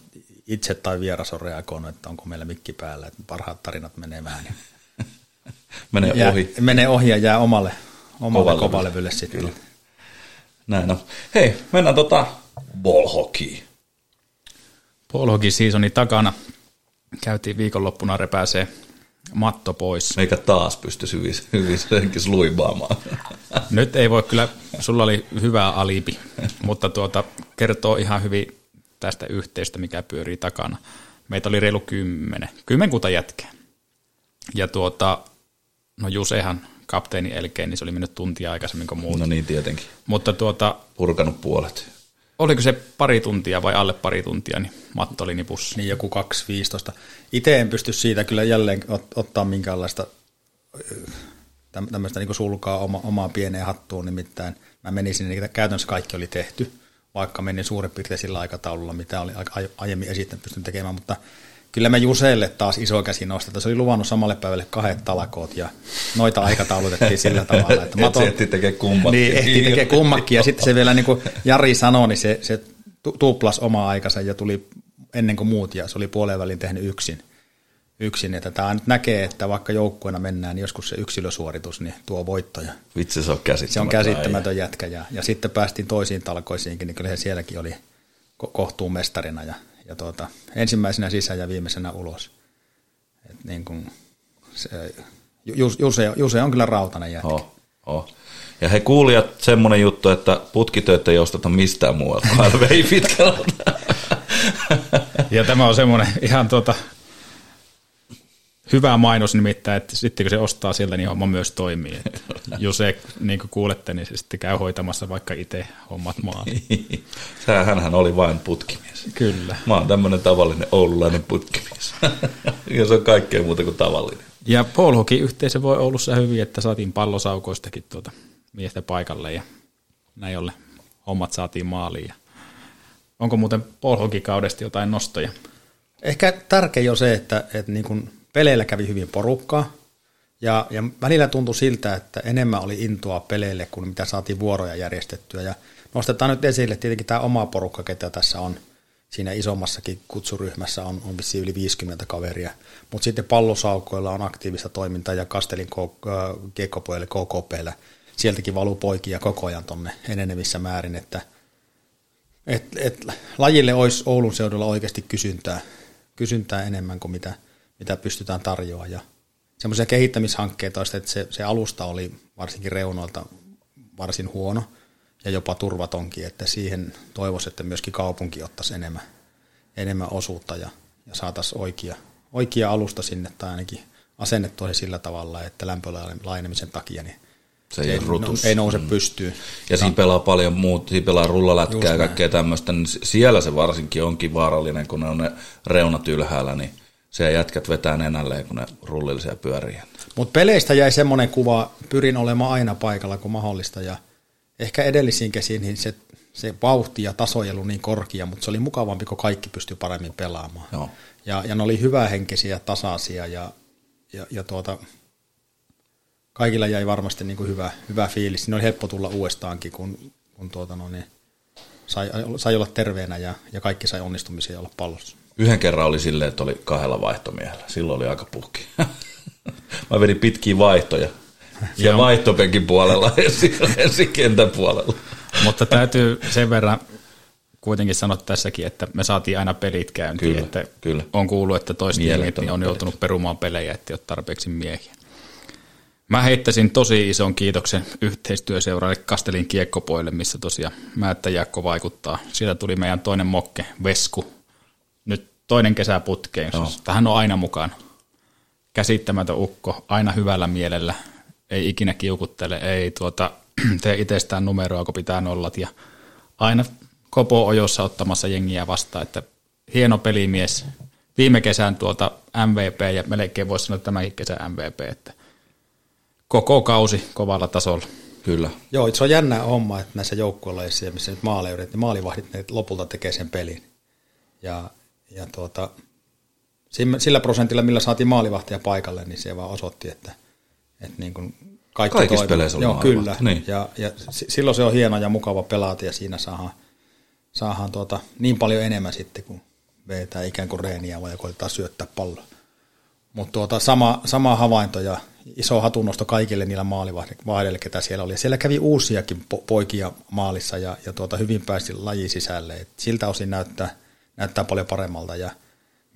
itse tai vieras on reagoinut, että onko meillä mikki päällä, että parhaat tarinat menee vähän. Niin menee jää, ohi. Menee ohi ja jää omalle, omalle kovalevylle sitten. Kyllä. Näin on. Hei, mennään tota ballhockeyin. Ballhockey seasoni takana. Käytiin viikonloppuna repääsee matto pois. Eikä taas pysty hyvin, hyvin luibaamaan. Nyt ei voi kyllä, sulla oli hyvä alibi, mutta tuota, kertoo ihan hyvin tästä yhteistä, mikä pyörii takana. Meitä oli reilu kymmenen, kymmenkunta jätkää. Ja tuota, no Jusehan kapteeni elkein, niin se oli mennyt tuntia aikaisemmin kuin muut. No niin, tietenkin. Mutta tuota... Purkanut puolet. Oliko se pari tuntia vai alle pari tuntia, niin Matto oli nipussa. Niin joku 2.15. Itse en pysty siitä kyllä jälleen ot- ottaa minkäänlaista tämmöistä niin sulkaa oma, omaa pieneen hattuun, nimittäin mä menin sinne, niin käytännössä kaikki oli tehty, vaikka menin suurin piirtein sillä aikataululla, mitä oli aiemmin esittänyt pystyn tekemään, mutta kyllä me Juselle taas iso käsi nostetta. Se oli luvannut samalle päivälle kahdet talakoot ja noita aikataulutettiin (laughs) sillä tavalla. Että Mato, ehti tekee kummakin. Niin, ehti tekee kummakin ja sitten se vielä niin kuin (laughs) Jari sanoi, niin se, se tuplas omaa aikansa ja tuli ennen kuin muut ja se oli puoleen välin tehnyt yksin. yksin. Että tämä nyt näkee, että vaikka joukkueena mennään, niin joskus se yksilösuoritus niin tuo voittoja. Vitsi, se on käsittämätön. Se on käsittämätön jätkä ja, ja sitten päästiin toisiin talkoisiinkin, niin kyllä he sielläkin oli kohtuun mestarina ja ja tuota, ensimmäisenä sisään ja viimeisenä ulos. Et niin kun se, Juse, Juse on kyllä rautainen jätkä. Oh, oh. Ja he kuulijat semmoinen juttu, että putkitöitä ei osteta mistään muualta, (laughs) vaan vei pitkällä. ja tämä on semmoinen ihan tuota, hyvä mainos nimittäin, että sitten kun se ostaa sieltä, niin homma myös toimii. Että (laughs) jos se, niin kuin kuulette, niin se sitten käy hoitamassa vaikka itse hommat maan. (laughs) Hänhän oli vain putkimies. Kyllä. Mä oon tämmöinen tavallinen oululainen putkimies. (laughs) ja se on kaikkea muuta kuin tavallinen. Ja Paul yhteisö voi Oulussa hyvin, että saatiin pallosaukoistakin tuota miestä paikalle ja näin ollen hommat saatiin maaliin. Ja onko muuten Paul kaudesta jotain nostoja? Ehkä tärkein on se, että, että niin kuin peleillä kävi hyvin porukkaa, ja, ja välillä tuntui siltä, että enemmän oli intoa peleille kuin mitä saatiin vuoroja järjestettyä. Ja nostetaan nyt esille tietenkin tämä oma porukka, ketä tässä on. Siinä isommassakin kutsuryhmässä on, on vissiin yli 50 kaveria. Mutta sitten pallosaukoilla on aktiivista toimintaa ja Kastelin GKP eli KKPllä sieltäkin valuu poikia koko ajan tuonne enenevissä määrin, että et, et, lajille olisi Oulun seudulla oikeasti kysyntää, kysyntää enemmän kuin mitä – mitä pystytään tarjoamaan. Ja semmoisia kehittämishankkeita olisi, että se, se alusta oli varsinkin reunoilta varsin huono ja jopa turvatonkin, että siihen toivoisi, että myöskin kaupunki ottaisi enemmän, enemmän osuutta ja, ja saataisiin oikea, oikea alusta sinne tai ainakin asennettua se sillä tavalla, että lämpölainemisen takia niin se, se ei, no, ei nouse pystyyn. Ja siinä pelaa paljon muut, siinä pelaa rullalätkää ja kaikkea tämmöistä, niin siellä se varsinkin onkin vaarallinen, kun ne on ne reunat ylhäällä, niin se jätkät vetää nenälleen, kun ne rullillisia pyörii. Mutta peleistä jäi semmoinen kuva, pyrin olemaan aina paikalla kuin mahdollista ja ehkä edellisiin käsiin niin se, se vauhti ja taso ei ollut niin korkea, mutta se oli mukavampi, kun kaikki pystyi paremmin pelaamaan. Joo. Ja, ja ne oli hyvähenkisiä, tasaisia ja, ja, ja tuota, kaikilla jäi varmasti niin kuin hyvä, hyvä fiilis. Siinä oli helppo tulla uudestaankin, kun, kun tuota, no, niin sai, sai olla terveenä ja, ja kaikki sai onnistumisia olla pallossa. Yhden kerran oli silleen, että oli kahdella vaihtomiehellä. Silloin oli aika puhki. (laughs) Mä vedin pitkiä vaihtoja. Ja vaihtopenkin puolella (laughs) ensi kentän puolella. Mutta täytyy sen verran kuitenkin sanoa tässäkin, että me saatiin aina pelit käyntiin. Kyllä, että kyllä. On kuullut, että toiset jengit niin on pelit. joutunut perumaan pelejä, että ole tarpeeksi miehiä. Mä heittäisin tosi ison kiitoksen yhteistyöseuraalle Kastelin kiekkopoille, missä tosiaan Määttä Jaakko vaikuttaa. Siitä tuli meidän toinen mokke, Vesku. Toinen kesä putkeen. Joo. Tähän on aina mukana. Käsittämätön ukko, aina hyvällä mielellä. Ei ikinä kiukuttele, ei tuota, (clears throat) tee itsestään numeroa, kun pitää nollat. Ja aina kopo ojossa ottamassa jengiä vastaan, että hieno pelimies. Viime kesän tuota MVP ja melkein voisi sanoa tämänkin kesän MVP, että koko kausi kovalla tasolla. Kyllä. Joo, se on jännä homma, että näissä joukkuelaisissa, missä nyt maaleudet, niin maalivahdit ne lopulta tekee sen pelin. Ja, ja tuota, sillä- prosentilla, millä saatiin maalivahtia paikalle, niin se vaan osoitti, että, että niin kuin kaikki Kaikissa toimii. peleissä oli Joo, kyllä. niin. Ja, ja si- silloin se on hieno ja mukava pelata ja siinä saadaan, saadaan tuota, niin paljon enemmän sitten, kun vetää ikään kuin reeniä vai koitetaan syöttää palloa. Mutta tuota, sama, sama havainto ja iso hatunnosto kaikille niillä maalivahdeille, ketä siellä oli. Siellä kävi uusiakin po- poikia maalissa ja, ja tuota, hyvin pääsi laji sisälle. Et siltä osin näyttää, näyttää paljon paremmalta ja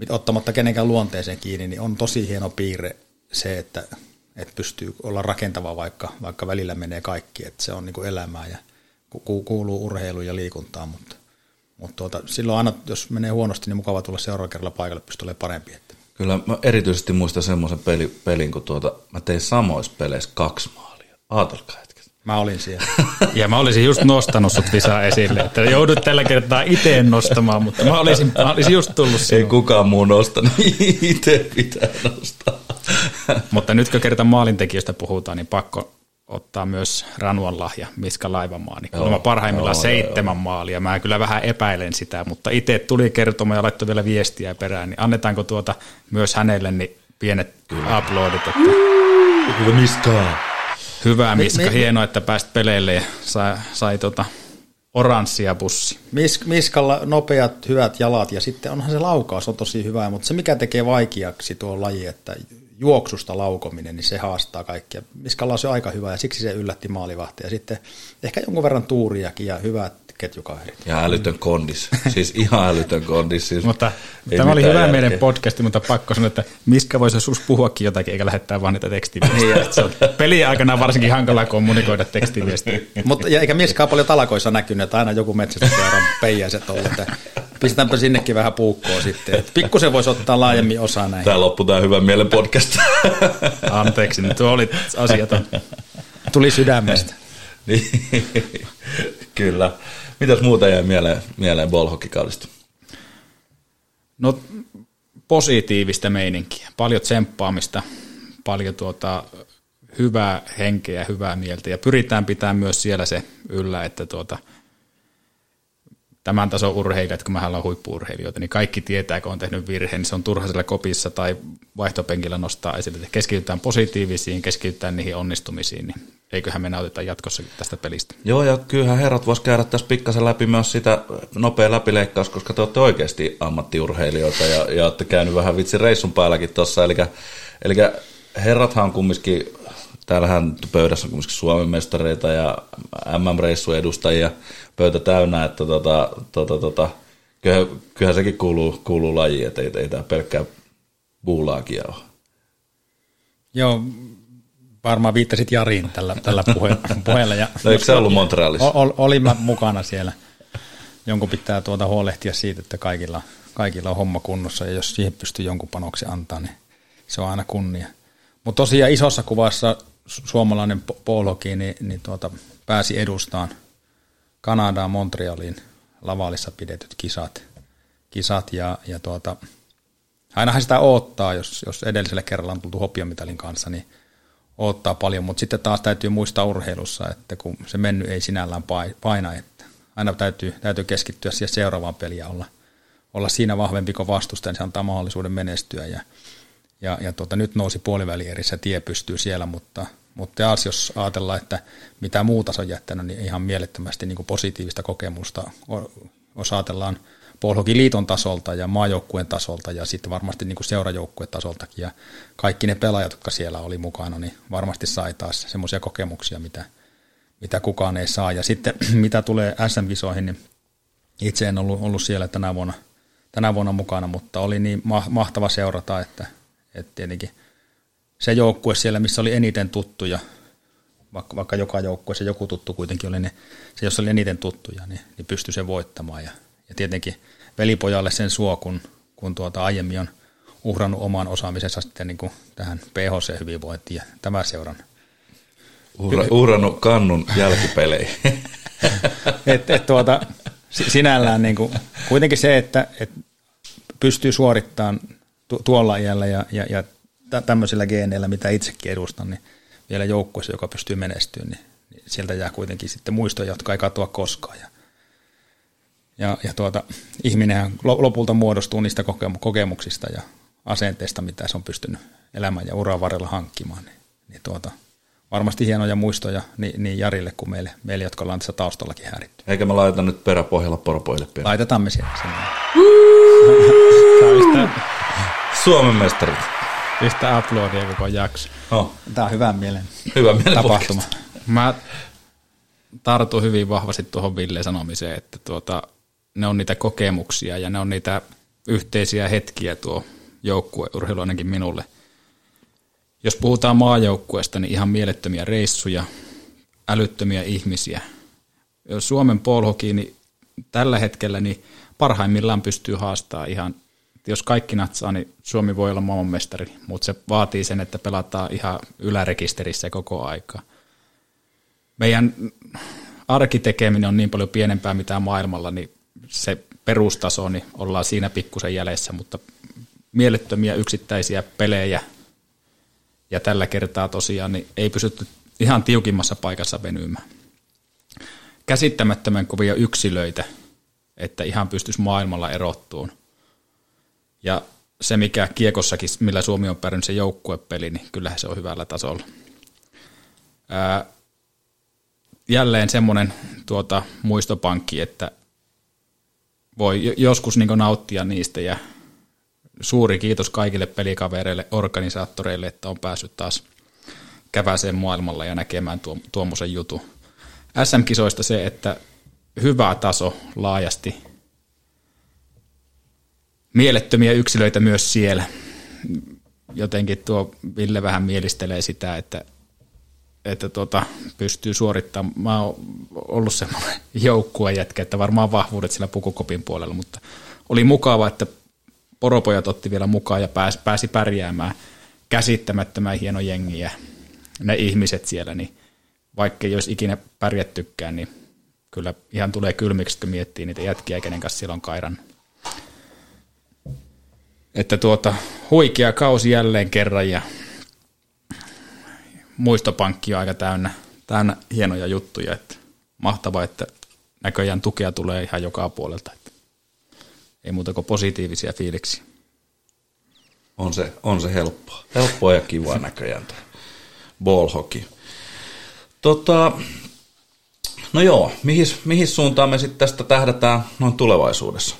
ottamatta kenenkään luonteeseen kiinni, niin on tosi hieno piirre se, että, että pystyy olla rakentava, vaikka, vaikka välillä menee kaikki. Että se on niin kuin elämää ja ku- kuuluu urheiluun ja liikuntaan, mutta, mutta tuota, silloin aina, jos menee huonosti, niin mukava tulla seuraavalla kerralla paikalle, pystyy olemaan parempi. Että. Kyllä mä erityisesti muistan semmoisen peli, pelin, kun tuota, mä tein samoissa peleissä kaksi maalia. Aatelkaa hetket. Mä olin siellä. (laughs) Ja mä olisin just nostanut sut Visa esille, että joudut tällä kertaa itse nostamaan, mutta mä olisin, mä olisin just tullut Ei sinun. kukaan muu nosta, niin (laughs) itse pitää nostaa. Mutta nyt kun kerta maalintekijöistä puhutaan, niin pakko ottaa myös Ranuan lahja, Miska Laivamaa. Niin Joo, kuulemma parhaimmillaan joo, seitsemän maalia. Mä kyllä vähän epäilen sitä, mutta itse tuli kertomaan ja laittoi vielä viestiä perään. Niin annetaanko tuota myös hänelle niin pienet uploadit, että Hyvä miskaa. Hyvä Miska, hienoa, että pääsit peleille ja sai, sai tota oranssia bussi. Mis, miskalla nopeat, hyvät jalat ja sitten onhan se laukaus on tosi hyvä, mutta se mikä tekee vaikeaksi tuo laji, että juoksusta laukominen, niin se haastaa kaikkia. Miskalla on se aika hyvä ja siksi se yllätti maalivahtia. Sitten ehkä jonkun verran tuuriakin ja hyvät ketjukaverit. Ja älytön kondis. Siis ihan älytön kondis. Siis Mutta tämä oli hyvä järkeä. meidän podcasti, mutta pakko sanoa, että Miska voisi joskus puhuakin jotakin, eikä lähettää vaan niitä tekstiviestejä. Niin. se on pelin aikana varsinkin hankala kommunikoida tekstiviestejä. Mutta ja eikä miskaan paljon talakoissa näkynyt, että aina joku metsästysseuran peijäiset ollut, että pistetäänpä sinnekin vähän puukkoa sitten. Pikkusen voisi ottaa laajemmin osaa näihin. Tää loppui tää hyvän mielen podcast. Anteeksi, nyt tuo oli asiaton. Tuli sydämestä. niin, kyllä. Mitäs muuta jäi mieleen, mieleen ballhockeykaudesta? No positiivista meininkiä, paljon tsemppaamista, paljon tuota, hyvää henkeä, hyvää mieltä ja pyritään pitämään myös siellä se yllä, että tuota, tämän tason urheilijat, kun mehän ollaan huippuurheilijoita, niin kaikki tietää, kun on tehnyt virheen, niin se on turha siellä kopissa tai vaihtopenkillä nostaa esille. Että keskitytään positiivisiin, keskitytään niihin onnistumisiin, niin eiköhän me nautita jatkossakin tästä pelistä. Joo, ja kyllähän herrat vois käydä tässä pikkasen läpi myös sitä nopea läpileikkaus, koska te olette oikeasti ammattiurheilijoita ja, ja olette käynyt vähän vitsi reissun päälläkin tuossa. Eli, eli herrathan on kumminkin, täällähän pöydässä on kumminkin Suomen mestareita ja MM-reissun edustajia pöytä täynnä, että tota, tota, tota, kyllähän, kyllähän sekin kuuluu, kuuluu lajiin, että ei, ei tämä pelkkää buulaakia ole. Joo, varmaan viittasit Jariin tällä, tällä puhe, puheella. Ja No, eikö se ollut Montrealissa? Ol, olin mä mukana siellä. Jonkun pitää tuota huolehtia siitä, että kaikilla, kaikilla on homma kunnossa, ja jos siihen pystyy jonkun panoksen antaa, niin se on aina kunnia. Mutta tosiaan isossa kuvassa suomalainen po- pooloki niin, niin tuota, pääsi edustaan Kanadaan Montrealiin Lavalissa pidetyt kisat, kisat ja, ja tuota, ainahan sitä odottaa, jos, jos edellisellä kerralla on tultu hopiamitalin kanssa, niin odottaa paljon, mutta sitten taas täytyy muistaa urheilussa, että kun se mennyt ei sinällään pai- paina, että aina täytyy, täytyy keskittyä siihen seuraavaan peliin ja olla, olla siinä vahvempi kuin vastustaja, niin se antaa mahdollisuuden menestyä ja, ja, ja tuota, nyt nousi puolivälierissä, tie pystyy siellä, mutta, mutta taas jos ajatellaan, että mitä muuta se on jättänyt, niin ihan mielettömästi niin kuin positiivista kokemusta. Jos ajatellaan liiton tasolta ja maajoukkueen tasolta ja sitten varmasti niin seurajoukkueen tasoltakin. Ja kaikki ne pelaajat, jotka siellä oli mukana, niin varmasti sai taas semmoisia kokemuksia, mitä, mitä kukaan ei saa. Ja sitten (clears throat) mitä tulee SM-kisoihin, niin itse en ollut, ollut siellä tänä vuonna, tänä vuonna mukana, mutta oli niin mahtava seurata, että, että tietenkin se joukkue siellä, missä oli eniten tuttuja, vaikka, vaikka joka joukkueessa joku tuttu kuitenkin oli, niin se, jos oli eniten tuttuja, niin, niin pystyi sen voittamaan. Ja, ja tietenkin velipojalle sen suo, kun, kun tuota aiemmin on uhrannut oman osaamisensa sitten niin kuin tähän PHC-hyvinvointiin ja tämä seuran. Uhra, uhrannut kannun jälkipeleihin. (laughs) et, et tuota, sinällään niin kuin, kuitenkin se, että et pystyy suorittamaan tu, tuolla iällä ja, ja, ja tämmöisillä geeneillä, mitä itsekin edustan, niin vielä joukkueessa, joka pystyy menestymään, niin, niin sieltä jää kuitenkin sitten muistoja, jotka ei katoa koskaan. Ja, ja, ja tuota, ihminen lopulta muodostuu niistä kokemuksista ja asenteista, mitä se on pystynyt elämän ja uran varrella hankkimaan. Niin, niin tuota, varmasti hienoja muistoja niin, niin Jarille kuin meille, meille, jotka ollaan tässä taustallakin häiritty. Eikä me laita nyt peräpohjalla poropoille pian. Laitetaan me siellä sen. (laughs) Suomen mestarit. Pistä aplodia koko jakso. Oh. Tämä on hyvä mielen, hyvä mielen tapahtuma. Mä tartun hyvin vahvasti tuohon Ville sanomiseen, että tuota, ne on niitä kokemuksia ja ne on niitä yhteisiä hetkiä tuo joukkueurheilu ainakin minulle. Jos puhutaan maajoukkueesta, niin ihan mielettömiä reissuja, älyttömiä ihmisiä. Jos Suomen polhoki, niin tällä hetkellä niin parhaimmillaan pystyy haastamaan ihan, jos kaikki natsaa, niin Suomi voi olla maailmanmestari, mutta se vaatii sen, että pelataan ihan ylärekisterissä koko aika. Meidän arkitekeminen on niin paljon pienempää mitä maailmalla, niin se perustaso, niin ollaan siinä pikkusen jäljessä, mutta mielettömiä yksittäisiä pelejä ja tällä kertaa tosiaan niin ei pysytty ihan tiukimmassa paikassa venymään. Käsittämättömän kovia yksilöitä, että ihan pystyisi maailmalla erottuun. Ja se, mikä kiekossakin, millä Suomi on pärjännyt se joukkuepeli, niin kyllähän se on hyvällä tasolla. Ää, jälleen semmoinen tuota, muistopankki, että voi joskus niin nauttia niistä ja suuri kiitos kaikille pelikavereille, organisaattoreille, että on päässyt taas käväseen maailmalla ja näkemään tuo, tuommoisen jutun. SM-kisoista se, että hyvä taso laajasti. Mielettömiä yksilöitä myös siellä. Jotenkin tuo Ville vähän mielistelee sitä, että, että tuota, pystyy suorittamaan. Mä oon ollut semmoinen (laughs) joukkuejätkä, että varmaan vahvuudet sillä pukukopin puolella, mutta oli mukava, että poropojat otti vielä mukaan ja pääsi, pääsi pärjäämään käsittämättömän hieno jengi ja ne ihmiset siellä, niin vaikka olisi ikinä pärjättykään, niin kyllä ihan tulee kylmiksi, kun miettii niitä jätkiä, kenen kanssa siellä on kairan. Että tuota, huikea kausi jälleen kerran ja muistopankki on aika täynnä, täynnä hienoja juttuja. Että mahtavaa, että näköjään tukea tulee ihan joka puolelta. Että ei muuta kuin positiivisia fiiliksiä. On se, on se helppoa. Helppoa ja kivaa näköjään tuo ball hockey. Tota, no joo, mihin, mihin suuntaan me sitten tästä tähdätään noin tulevaisuudessa?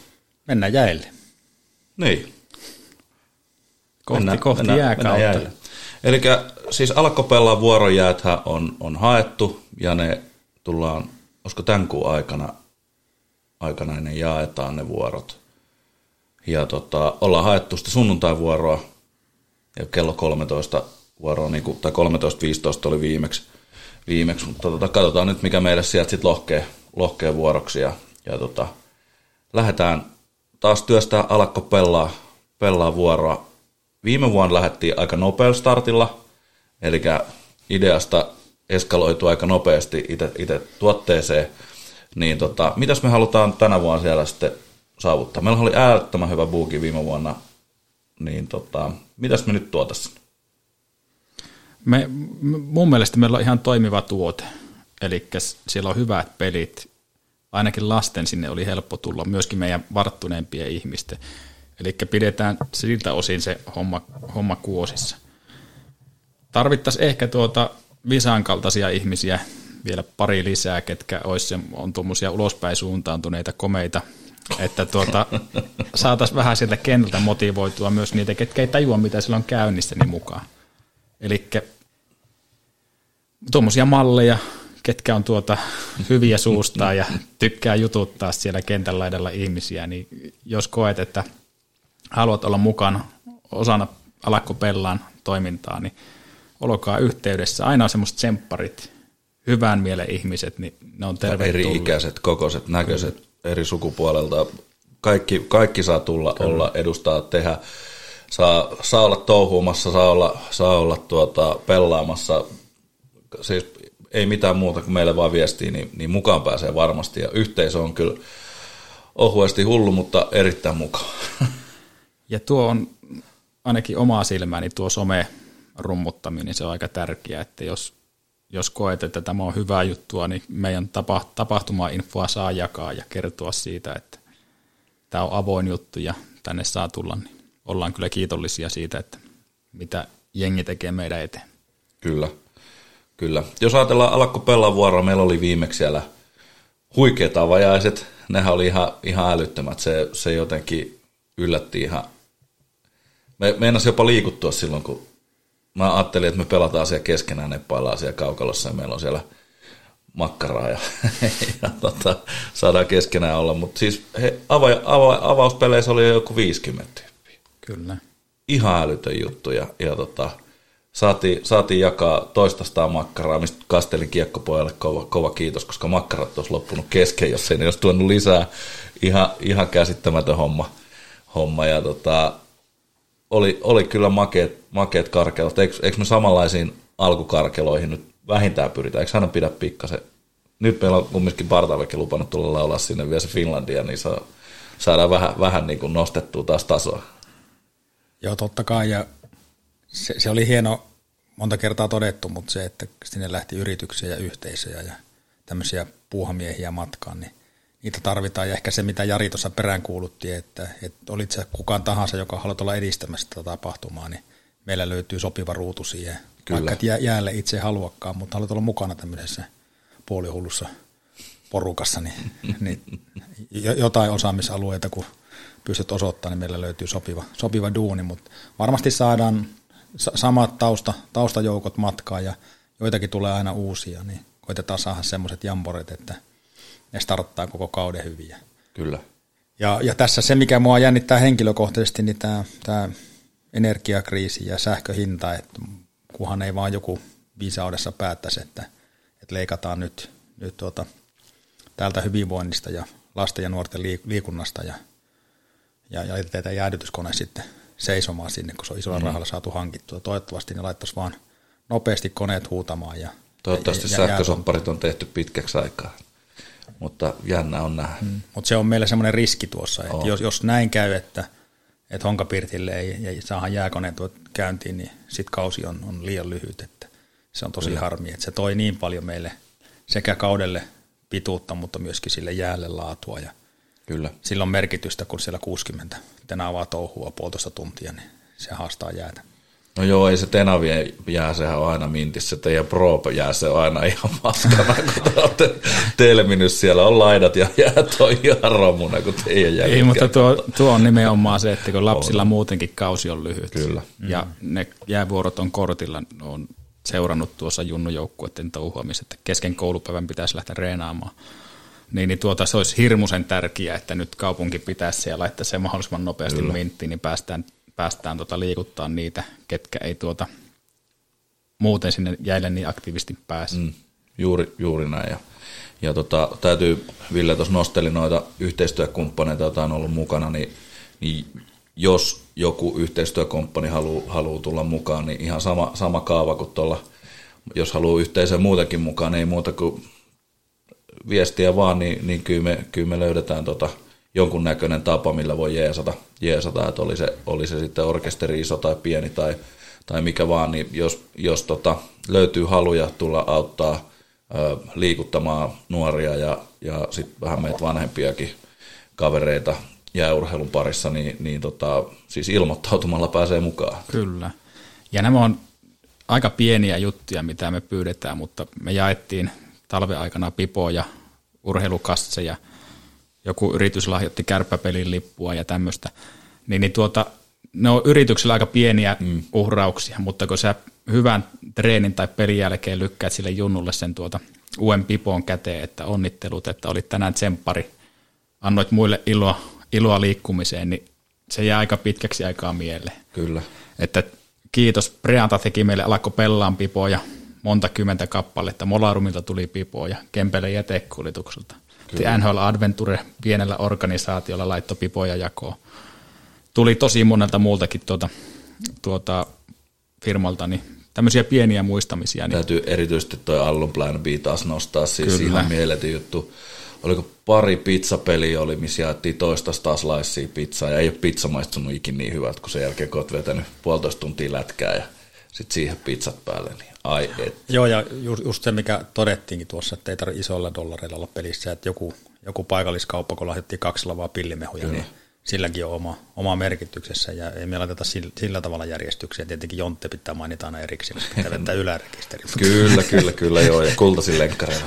Mennään jäille. Niin. Kohti, mennään, kohti mennään, jääkautta. Mennään Eli siis alkopellaan vuorojääthän on, on haettu ja ne tullaan, olisiko tämän kuun aikana, aikana ne jaetaan ne vuorot. Ja tota, ollaan haettu sitä sunnuntai-vuoroa ja kello 13 vuoroa, niin kuin, tai 13.15 oli viimeksi, viimeksi mutta tota, katsotaan nyt mikä meille sieltä sitten lohkee, lohkee vuoroksi ja, ja tota, lähdetään taas työstää alakko pelaa, pelaa vuoroa. Viime vuonna lähdettiin aika nopealla startilla, eli ideasta eskaloitu aika nopeasti itse tuotteeseen, niin tota, mitäs me halutaan tänä vuonna siellä sitten saavuttaa? Meillä oli äärettömän hyvä buuki viime vuonna, niin tota, mitäs me nyt tuotassa? Me, mun mielestä meillä on ihan toimiva tuote, eli siellä on hyvät pelit, ainakin lasten sinne oli helppo tulla, myöskin meidän varttuneempien ihmisten. Eli pidetään siltä osin se homma, homma kuosissa. Tarvittaisiin ehkä tuota Visan kaltaisia ihmisiä vielä pari lisää, ketkä olisi, on tuommoisia ulospäin suuntaantuneita, komeita että tuota, saataisiin vähän sieltä kentältä motivoitua myös niitä, ketkä ei tajua, mitä siellä on käynnissä, niin mukaan. Eli tuommoisia malleja, ketkä on tuota hyviä suustaa ja tykkää jututtaa siellä kentän laidalla ihmisiä, niin jos koet, että haluat olla mukana osana Alakko Pellaan toimintaa, niin olkaa yhteydessä. Aina on semmoiset tsempparit, hyvän mielen ihmiset, niin ne on tervetulleet. Eri ikäiset, kokoiset, näköiset, eri sukupuolelta. Kaikki, kaikki saa tulla, Kyllä. olla, edustaa, tehdä. Saa, saa olla touhuumassa, saa olla, saa olla tuota, pelaamassa. Siis ei mitään muuta kuin meille vaan viestiä, niin, niin mukaan pääsee varmasti. Ja yhteisö on kyllä ohuesti hullu, mutta erittäin mukava. (laughs) Ja tuo on ainakin omaa silmääni tuo some rummuttaminen, se on aika tärkeää, että jos, jos koet, että tämä on hyvää juttua, niin meidän tapa, tapahtuma-infoa saa jakaa ja kertoa siitä, että tämä on avoin juttu ja tänne saa tulla, niin ollaan kyllä kiitollisia siitä, että mitä jengi tekee meidän eteen. Kyllä, kyllä. Jos ajatellaan Alakko Pellavuoroa, meillä oli viimeksi siellä huikeat avajaiset, nehän oli ihan, ihan älyttömät, se, se jotenkin yllätti ihan me meinasi jopa liikuttua silloin, kun mä ajattelin, että me pelataan siellä keskenään, neppaillaan siellä kaukalossa ja meillä on siellä makkaraa ja, (laughs) ja tota, saadaan keskenään olla. Mutta siis he, ava, ava, avauspeleissä oli jo joku 50 tyyppiä. Kyllä. Ihan älytön juttu ja, ja tota, saatiin, saatiin jakaa toistastaan makkaraa, mistä kastelin kiekkopojalle kova, kova kiitos, koska makkarat olisi loppunut kesken, jos ei ne olisi tuonut lisää. Ihan, ihan käsittämätön homma. homma ja tota, oli, oli kyllä makeet, makeet karkelut. Eikö, eikö me samanlaisiin alkukarkeloihin nyt vähintään pyritä? Eikö hän pidä pikkasen? Nyt meillä on kumminkin Bartavekin lupannut tulla laulaa sinne vielä se Finlandia, niin saa, saadaan vähän, vähän niin kuin nostettua taas tasoa. Joo, totta kai. Ja se, se oli hieno, monta kertaa todettu, mutta se, että sinne lähti yrityksiä ja yhteisöjä ja tämmöisiä puuhamiehiä matkaan, niin niitä tarvitaan. Ja ehkä se, mitä Jari tuossa peräänkuulutti, että, että olit se kukaan tahansa, joka haluat olla edistämässä tätä tapahtumaa, niin meillä löytyy sopiva ruutu siihen. Kyllä. Vaikka et jäälle itse haluakaan, mutta haluat olla mukana tämmöisessä puolihullussa porukassa, niin, niin jotain osaamisalueita, kun pystyt osoittamaan, niin meillä löytyy sopiva, sopiva duuni, mutta varmasti saadaan samat tausta, taustajoukot matkaa ja joitakin tulee aina uusia, niin koitetaan saada semmoiset jamboret, että – ne starttaa koko kauden hyviä. Kyllä. Ja, ja tässä se, mikä mua jännittää henkilökohtaisesti, niin tämä, tämä energiakriisi ja sähköhinta, että kunhan ei vaan joku viisaudessa päättäisi, että, että leikataan nyt, nyt tuota, täältä hyvinvoinnista ja lasten ja nuorten liikunnasta ja, ja, ja laitetaan jäädytyskone sitten seisomaan sinne, kun se on isolla mm. rahalla saatu hankittua. Toivottavasti ne laittaisi vaan nopeasti koneet huutamaan. Ja, Toivottavasti ja, ja, sähkösopparit on tehty pitkäksi aikaa mutta jännä on nähdä. Mm. Mutta se on meillä semmoinen riski tuossa, että jos, jos näin käy, että, että Honkapirtille ei, ei saada jääkoneet käyntiin, niin sitten kausi on, on liian lyhyt. Että se on tosi Kyllä. harmi, että se toi niin paljon meille sekä kaudelle pituutta, mutta myöskin sille jäälle laatua. Ja Kyllä. Sillä on merkitystä, kun siellä 60 tänä avaa touhua puolitoista tuntia, niin se haastaa jäätä. No joo, ei se Tenavien jää, sehän on aina mintissä. Teidän Pro jää, se on aina ihan paskana, kun te olette telminyt siellä. On laidat ja jää toi ihan romuna, kun teidän jää. Ei, mutta tuo, tuo, on nimenomaan se, että kun lapsilla on. muutenkin kausi on lyhyt. Kyllä. Ja mm. ne jäävuorot on kortilla, on seurannut tuossa junnujoukkuiden touhuamista, että kesken koulupäivän pitäisi lähteä reenaamaan. Niin, niin tuota, se olisi hirmuisen tärkeää, että nyt kaupunki pitäisi siellä laittaa se mahdollisimman nopeasti Kyllä. minttiin, niin päästään päästään tota liikuttaa niitä, ketkä ei tuota muuten sinne jäille niin aktiivisesti pääse. Mm, juuri, juuri näin. Ja, ja tota, täytyy, Ville tuossa nosteli noita yhteistyökumppaneita, joita on ollut mukana, niin, niin jos joku yhteistyökumppani haluaa haluu tulla mukaan, niin ihan sama, sama kaava kuin tuolla, jos haluaa yhteisöä muutenkin mukaan, niin ei muuta kuin viestiä vaan, niin, niin kyllä, me, kyllä me löydetään tota, jonkunnäköinen tapa, millä voi jeesata, jeesata että oli se, oli se sitten orkesteri iso tai pieni tai, tai mikä vaan, niin jos, jos tota, löytyy haluja tulla auttaa ö, liikuttamaan nuoria ja, ja sitten vähän meitä vanhempiakin kavereita jääurheilun parissa, niin, niin tota, siis ilmoittautumalla pääsee mukaan. Kyllä. Ja nämä on aika pieniä juttuja, mitä me pyydetään, mutta me jaettiin talven aikana pipoja, urheilukasseja – joku yritys lahjoitti kärppäpelin lippua ja tämmöistä. Niin, niin tuota, ne on yrityksillä aika pieniä mm. uhrauksia, mutta kun sä hyvän treenin tai pelin jälkeen lykkäät sille junnulle sen tuota uuden pipoon käteen, että onnittelut, että olit tänään tsemppari, annoit muille iloa, iloa liikkumiseen, niin se jää aika pitkäksi aikaa mieleen. Kyllä. Että kiitos, Preanta teki meille alkoi pellaan pipoja, monta kymmentä kappaletta, Molarumilta tuli pipoja, Kempele jätekuljetukselta. NHL Adventure pienellä organisaatiolla laittoi pipoja jakoon. Tuli tosi monelta muultakin tuota, tuota firmalta, niin tämmöisiä pieniä muistamisia. Niin Täytyy erityisesti toi Allon Plan B taas nostaa, siis Kyllä. ihan mieletön juttu. Oliko pari pizzapeliä oli, missä jaettiin toista taslaisia pizzaa, ja ei ole pizza maistunut ikin niin hyvältä, kun sen jälkeen kun olet vetänyt puolitoista tuntia lätkää ja sitten siihen pizzat päälle, niin ai et. Joo, ja just, just se, mikä todettiinkin tuossa, että ei tarvitse isoilla dollareilla olla pelissä, että joku, joku paikalliskauppa, kun lahjoitti kaksi lavaa pillimehuja, Kyllä. niin silläkin on oma, oma merkityksessä ja ei me laiteta sillä, sillä tavalla järjestyksiä. Tietenkin Jontte pitää mainita aina erikseen, pitää vetää ylärekisteri. (laughs) kyllä, kyllä, kyllä joo, ja kultaisin lenkkareilla.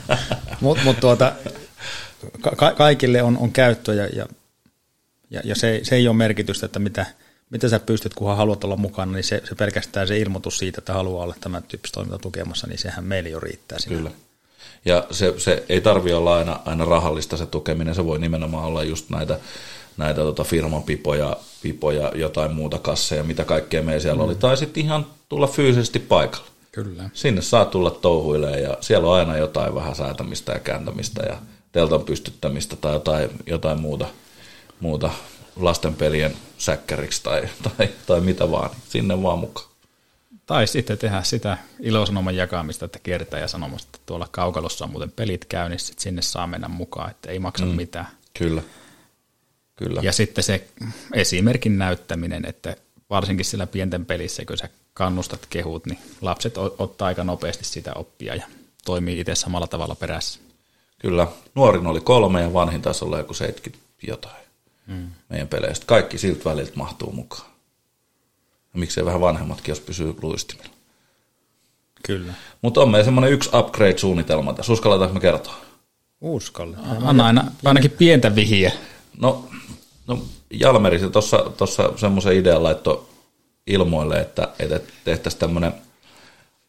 (laughs) Mutta mut tuota, ka- kaikille on, on käyttö ja, ja, ja, ja se, se ei ole merkitystä, että mitä, mitä sä pystyt, kunhan haluat olla mukana, niin se, se pelkästään se ilmoitus siitä, että haluaa olla tämän tyyppistä toiminta tukemassa, niin sehän meillä jo riittää. Siinä. Kyllä. Ja se, se ei tarvi olla aina, aina rahallista se tukeminen, se voi nimenomaan olla just näitä näitä tota firman pipoja, jotain muuta kasseja, mitä kaikkea meillä siellä mm. oli, tai sitten ihan tulla fyysisesti paikalle. Kyllä. Sinne saa tulla touhuilemaan ja siellä on aina jotain vähän säätämistä ja kääntämistä ja teltan pystyttämistä tai jotain, jotain muuta, muuta lastenpelien säkkäriksi tai, tai, tai mitä vaan, sinne vaan mukaan. Tai sitten tehdä sitä ilosanoman jakamista, että kiertää ja sanomasta, että tuolla kaukalossa on muuten pelit käynnissä, että sinne saa mennä mukaan, että ei maksa mm, mitään. Kyllä. Kyllä. Ja sitten se esimerkin näyttäminen, että varsinkin sillä pienten pelissä, kun sä kannustat kehut, niin lapset ottaa aika nopeasti sitä oppia ja toimii itse samalla tavalla perässä. Kyllä. Nuorin oli kolme ja vanhin taisi olla joku 70 jotain hmm. meidän peleistä. Kaikki siltä väliltä mahtuu mukaan. Ja miksei vähän vanhemmatkin, jos pysyy luistimilla. Kyllä. Mutta on meillä semmoinen yksi upgrade-suunnitelma tässä. Uskalletaanko me kertoa? Uskalle. Anna aina, ainakin pientä vihiä. No No Jalmeri se tuossa semmoisen idean laitto ilmoille, että, että tehtäisiin tämmöinen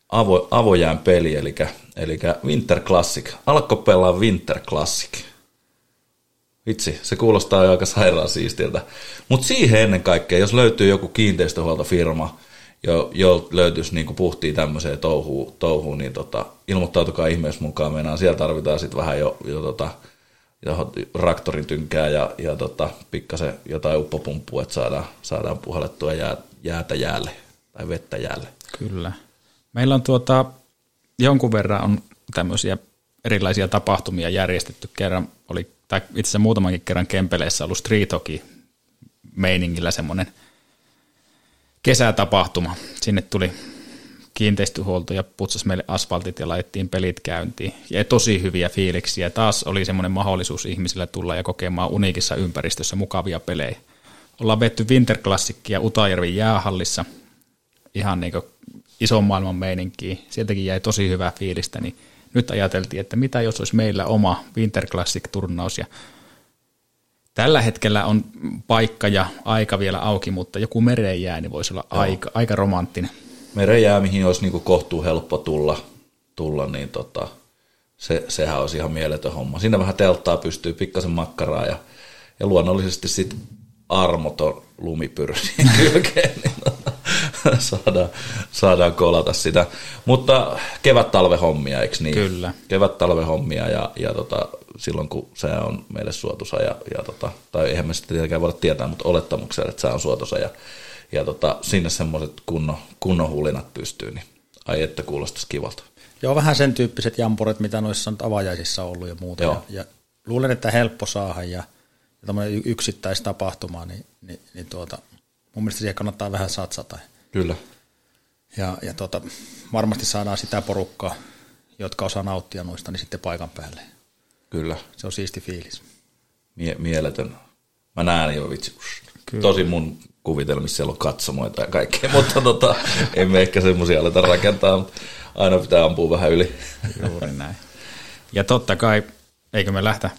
avo, avojään peli, eli, eli Winter Classic. Alko pelaa Winter Classic. Vitsi, se kuulostaa jo aika sairaan siistiltä. Mutta siihen ennen kaikkea, jos löytyy joku kiinteistöhuoltofirma, jo, jo löytyisi niinku puhtia tämmöiseen touhuun, touhuun niin tota, ilmoittautukaa ihmeessä mukaan. Meinaan siellä tarvitaan sitten vähän jo, jo tota, raktorin tynkää ja, ja tota, pikkasen jotain uppopumppua, että saadaan, saadaan puhallettua jää, jäätä jäälle tai vettä jäälle. Kyllä. Meillä on tuota, jonkun verran on tämmöisiä erilaisia tapahtumia järjestetty. Kerran oli, tai itse asiassa muutamankin kerran Kempeleissä ollut Street Hockey meiningillä semmoinen kesätapahtuma. Sinne tuli kiinteistöhuolto ja putsasi meille asfaltit ja laitettiin pelit käyntiin. Ja tosi hyviä fiiliksiä. Taas oli semmoinen mahdollisuus ihmisillä tulla ja kokemaan uniikissa ympäristössä mukavia pelejä. Ollaan vetty Winterklassikkia Utajärvin jäähallissa ihan niin ison maailman meininkiin. Sieltäkin jäi tosi hyvää fiilistä, niin nyt ajateltiin, että mitä jos olisi meillä oma Winter Classic-turnaus ja Tällä hetkellä on paikka ja aika vielä auki, mutta joku mereen jää, niin voisi olla aika, aika romanttinen merejää, mihin olisi niin kohtuu helppo tulla, tulla niin tota, se, sehän olisi ihan mieletön homma. Siinä vähän telttaa pystyy, pikkasen makkaraa ja, ja luonnollisesti sitten armoton lumipyry kylkeen, niin tota, (laughs) saadaan, saadaan kolata sitä. Mutta kevät-talvehommia, eikö niin? Kyllä. Kevät-talvehommia ja, ja tota, silloin kun se on meille suotuisa, ja, ja tota, tai eihän me sitten tietenkään voida tietää, mutta olettamuksella, että se on suotuisa ja ja tota, sinne semmoiset kunnon, kunnon hulinat pystyy, niin ai että kuulostaisi kivalta. Joo, vähän sen tyyppiset jampuret, mitä noissa on avajaisissa ollut ja muuta. Ja, ja, luulen, että helppo saada ja, ja tämmöinen yksittäistapahtuma, niin, niin, niin tuota, mun mielestä siihen kannattaa vähän satsata. Kyllä. Ja, ja tuota, varmasti saadaan sitä porukkaa, jotka osaa nauttia noista, niin sitten paikan päälle. Kyllä. Se on siisti fiilis. Mie- mieletön. Mä näen jo vitsi. Kyllä. Tosi mun kuvitelmissa siellä on katsomoita ja kaikkea, (laughs) mutta tota, emme ehkä semmoisia aleta rakentaa, mutta aina pitää ampua vähän yli. Juuri näin. Ja totta kai, eikö me lähtä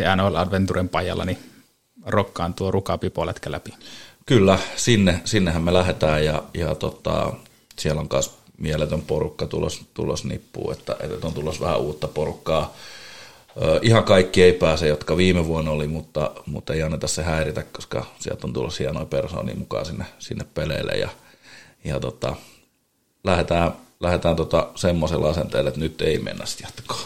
sitten NHL Adventuren pajalla, niin rokkaan tuo Ruka Pipolätkä läpi. Kyllä, sinne, sinnehän me lähdetään ja, ja tota, siellä on myös mieletön porukka tulos, tulos nippuun, että, että on tulos vähän uutta porukkaa. Ihan kaikki ei pääse, jotka viime vuonna oli, mutta, mutta ei anneta se häiritä, koska sieltä on tullut hienoja persoonia mukaan sinne, sinne peleille ja, ja tota, lähdetään, lähdetään tota semmoisella asenteella, että nyt ei mennä sitten jatkoon.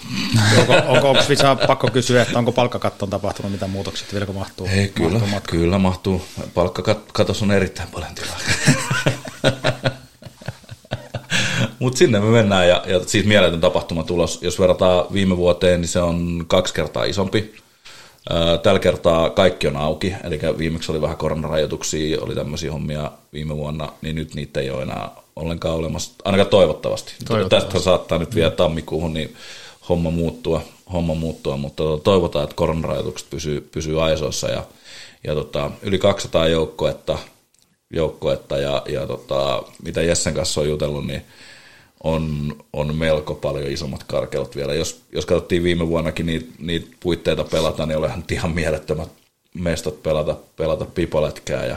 (laughs) onko, onko, onko Visa pakko kysyä, että onko palkkakattoon tapahtunut mitä muutoksia, vieläkö mahtuu? Ei, kyllä, mahtuu kyllä mahtuu. Palkkakatos on erittäin paljon tilaa. (laughs) Mutta sinne me mennään ja, ja siis mieletön tapahtumatulos. Jos verrataan viime vuoteen, niin se on kaksi kertaa isompi. Tällä kertaa kaikki on auki, eli viimeksi oli vähän koronarajoituksia, oli tämmöisiä hommia viime vuonna, niin nyt niitä ei ole enää ollenkaan olemassa, ainakaan toivottavasti. toivottavasti. Tästä saattaa nyt vielä tammikuuhun, niin homma muuttua, homma muuttua mutta toivotaan, että koronarajoitukset pysyy, pysyy aisoissa ja, ja tota, yli 200 joukkoetta, joukkoetta ja, ja tota, mitä Jessen kanssa on jutellut, niin on, on melko paljon isommat karkeut vielä. Jos, jos katsottiin viime vuonnakin niitä, niitä puitteita pelata, niin olihan ihan mielettömät mestot pelata, pelata pipoletkää ja,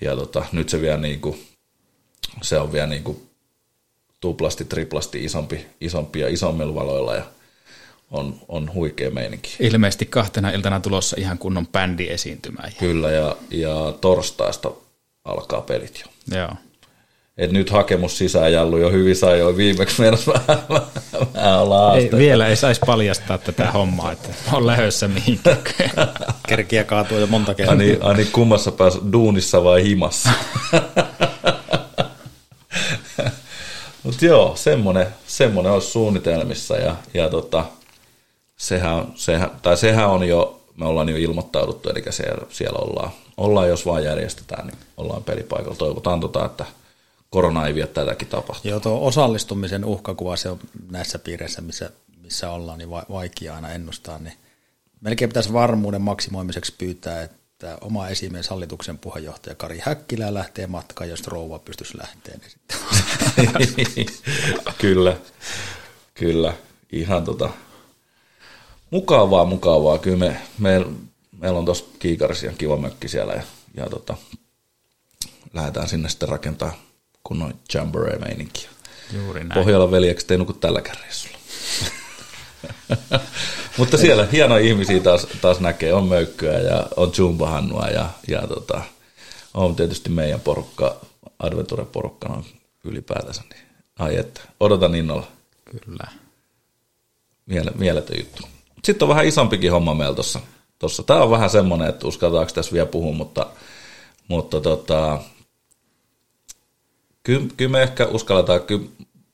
ja tota, nyt se vielä niin kuin, se on vielä niin kuin tuplasti, triplasti isompi, isompi ja isommilla valoilla ja on, on huikea meininki. Ilmeisesti kahtena iltana tulossa ihan kunnon bändi esiintymään. Kyllä ja, ja torstaista alkaa pelit jo. Joo. Et nyt hakemus sisään Jallu jo hyvin sai jo viimeksi (laughs) mennessä vähän, vähän olla ei, Vielä ei saisi paljastaa tätä hommaa, että on lähössä mihinkään. (laughs) Kerkiä kaatuu jo monta kertaa. Ani, ani kummassa päässä duunissa vai himassa? (laughs) Mutta joo, semmoinen, semmoinen olisi suunnitelmissa ja, ja tota, sehän, sehän, tai sehän on jo, me ollaan jo ilmoittauduttu, eli siellä, siellä ollaan, ollaan, jos vaan järjestetään, niin ollaan pelipaikalla. Toivotaan, tota, että korona ei vie tätäkin tapahtua. Joo, tuo osallistumisen uhkakuva, se on näissä piireissä, missä, missä ollaan, niin vaikea aina ennustaa, niin melkein pitäisi varmuuden maksimoimiseksi pyytää, että oma esimies hallituksen puheenjohtaja Kari Häkkilä lähtee matkaan, jos rouva pystyisi lähteä. Niin sitten. (laughs) kyllä, kyllä. Ihan tota, mukavaa, mukavaa. Kyllä me, me, meillä on tuossa Kiikarissa kiva mökki siellä ja, ja tota, lähdetään sinne sitten rakentaa kunnon jamboree-meininkiä. Juuri näin. Pohjolan veljeksi ei nuku tällä reissulla. (laughs) Mutta siellä hienoja ihmisiä taas, taas näkee, on möykkyä ja on Jumbahannua ja, ja tota, on tietysti meidän porukka, Adventure-porukka on ylipäätänsä. Niin, ai että, odotan innolla. Kyllä. Miele, mieletön juttu. Sitten on vähän isompikin homma meillä tuossa. Tossa. Tämä on vähän semmoinen, että uskaltaako tässä vielä puhua, mutta, mutta tota, kyllä, kyllä me ehkä uskalletaan, kyllä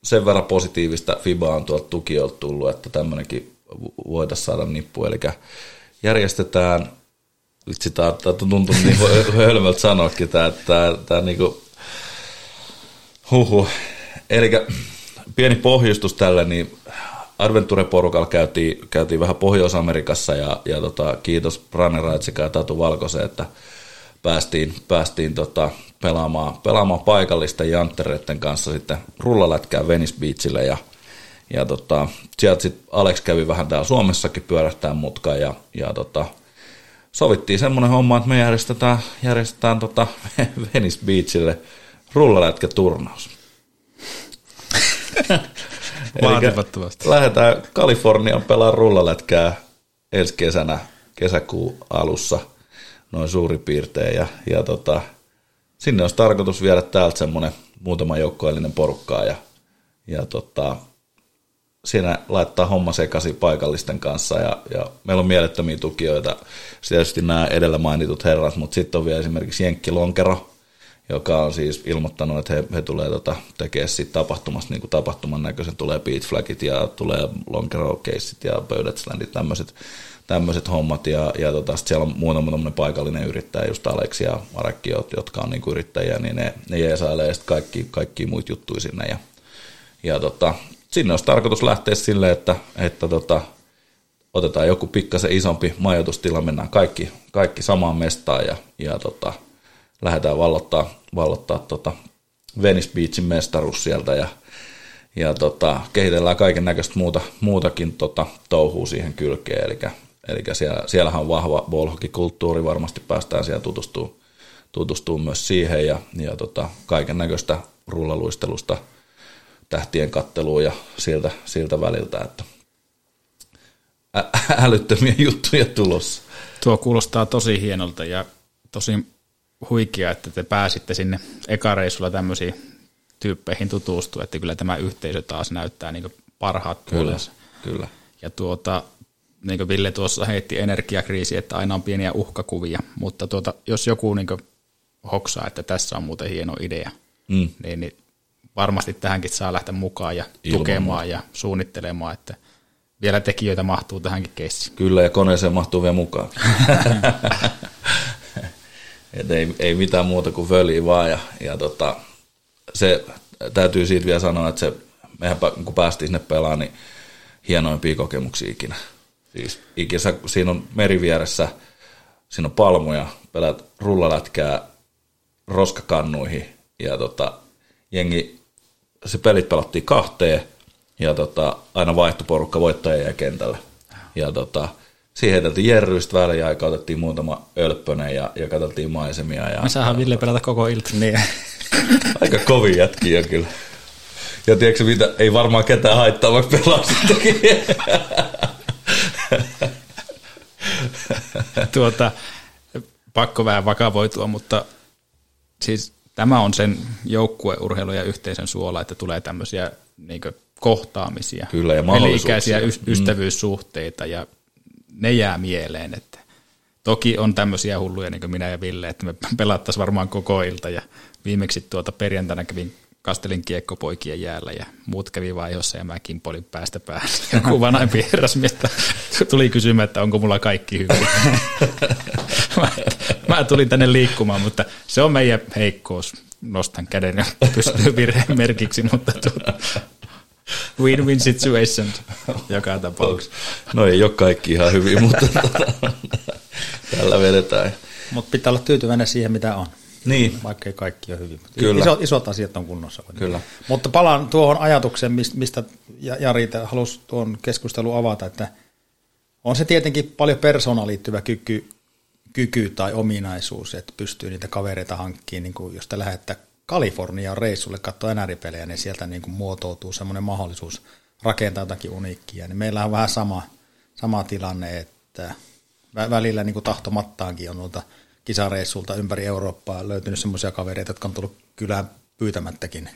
sen verran positiivista FIBA on tuolta tukiolta tullut, että tämmöinenkin voitaisiin saada nippu. Eli järjestetään, vitsi, tämä tuntuu niin hölmöltä sanoakin, tämä, tämä, tämä niin kuin, huhu. Eli pieni pohjustus tälle, niin Adventure-porukalla käytiin, käytiin vähän Pohjois-Amerikassa ja, ja tota, kiitos Branne Raitsika ja Tatu Valkosen, että päästiin, päästiin tota, pelaamaan, pelaamaan paikallisten janttereiden kanssa sitten rullalätkää Venice Beachille ja, ja tota, sieltä sitten Alex kävi vähän täällä Suomessakin pyörähtää mutkaa ja, ja tota, sovittiin semmoinen homma, että me järjestetään, järjestetään tota (laughs) Venice Beachille rullalätkäturnaus. (laughs) Vaatimattomasti. Lähdetään Kalifornian pelaa rullalätkää ensi kesänä kesäkuun alussa noin suurin piirtein ja, ja tota, sinne olisi tarkoitus viedä täältä semmoinen muutama joukkoillinen porukkaa ja, ja tota, siinä laittaa homma sekaisin paikallisten kanssa ja, ja meillä on mielettömiä tukijoita, tietysti nämä edellä mainitut herrat, mutta sitten on vielä esimerkiksi Jenkki Lonkero, joka on siis ilmoittanut, että he, he tulee tota, tekemään siitä tapahtumasta niin kuin tapahtuman näköisen, tulee beat flagit ja tulee lonkero ja pöydät slandit, tämmöiset tämmöiset hommat. Ja, ja tota, siellä on muutama paikallinen yrittäjä, just Aleksi ja Marekki, jotka on niinku yrittäjiä, niin ne, ne jeesailee sitten kaikki, kaikki muut juttuja sinne. Ja, ja tota, sinne olisi tarkoitus lähteä silleen, että, että tota, otetaan joku pikkasen isompi majoitustila, mennään kaikki, kaikki samaan mestaan ja, ja tota, lähdetään vallottaa, vallottaa tota Venice Beachin mestaruus sieltä ja, ja tota, kehitellään kaiken näköistä muuta, muutakin tota, touhua siihen kylkeen, eli Eli siellä, siellähän on vahva ballhockey-kulttuuri, varmasti päästään siellä tutustumaan tutustuu myös siihen ja, ja tota, kaiken näköistä rullaluistelusta tähtien katteluun ja siltä, siltä väliltä, että ä- älyttömiä juttuja tulossa. Tuo kuulostaa tosi hienolta ja tosi huikea, että te pääsitte sinne ekareissulla tämmöisiin tyyppeihin tutustua, että kyllä tämä yhteisö taas näyttää niin parhaat Kyllä, puolensa. kyllä. Ja tuota, niin kuin Ville tuossa heitti energiakriisi, että aina on pieniä uhkakuvia, mutta tuota, jos joku niin hoksaa, että tässä on muuten hieno idea, Mm. niin, niin varmasti tähänkin saa lähteä mukaan ja Ilman tukemaan ja suunnittelemaan, että vielä tekijöitä mahtuu tähänkin keissiin. Kyllä, ja koneeseen mahtuu vielä mukaan. (laughs) Et ei, ei mitään muuta kuin föliä vaan. Ja, ja tota, se täytyy siitä vielä sanoa, että se, mehän kun päästiin sinne pelaamaan, niin hienoimpia kokemuksia ikinä. Siis ikinä, siinä on merivieressä, siinä on palmuja, pelät rullalätkää roskakannuihin ja tota, jengi, se pelit pelattiin kahteen ja tota, aina vaihtoporukka voittaja jäi kentälle. Ja tota, siihen heiteltiin jerryistä väliä ja otettiin muutama ölppönen ja, ja katsottiin maisemia. Ja, Me saadaan Ville pelata koko ilta. Niin. (laughs) Aika kovin jätkiä kyllä. Ja tiedätkö mitä, ei varmaan ketään haittaa, vaikka pelaa sittenkin. (laughs) tuota, pakko vähän vakavoitua, mutta siis tämä on sen joukkueurheilu ja yhteisön suola, että tulee tämmöisiä niin kohtaamisia. Kyllä, ja Eli-ikäisiä mahdollisuuksia. ys- ystävyyssuhteita ja ne jää mieleen, että toki on tämmöisiä hulluja niin kuin minä ja Ville, että me pelattaisiin varmaan koko ilta ja viimeksi tuota perjantaina kävin kastelin kiekkopoikien jäällä ja muut kävi vaihossa ja mä kimpoilin päästä päähän. (laughs) Joku vanhempi herrasmies tuli kysymään, että onko mulla kaikki hyvin. (laughs) mä, mä tulin tänne liikkumaan, mutta se on meidän heikkous. Nostan käden ja pystyy virheen merkiksi, mutta tuota, (laughs) win-win situation (laughs) joka tapauksessa. No ei ole kaikki ihan hyvin, mutta (laughs) tällä vedetään. Mutta pitää olla tyytyväinen siihen, mitä on. Niin. Vaikka ei kaikki ole hyvin. Kyllä. Isot, isot asiat on kunnossa. Kyllä. Mutta palaan tuohon ajatukseen, mis- mistä Ja- Jari halusi tuon keskustelun avata, että on se tietenkin paljon persoonaan liittyvä kyky, kyky tai ominaisuus, että pystyy niitä kavereita hankkimaan, niin kuin jos te lähdette Kaliforniaan reissulle katsoa NR-pelejä, niin sieltä niin kuin muotoutuu semmoinen mahdollisuus rakentaa jotakin uniikkia. Niin meillä on vähän sama, sama tilanne, että vä- välillä niin kuin tahtomattaankin on noilta kisareissulta ympäri Eurooppaa löytynyt semmoisia kavereita, jotka on tullut kylään pyytämättäkin.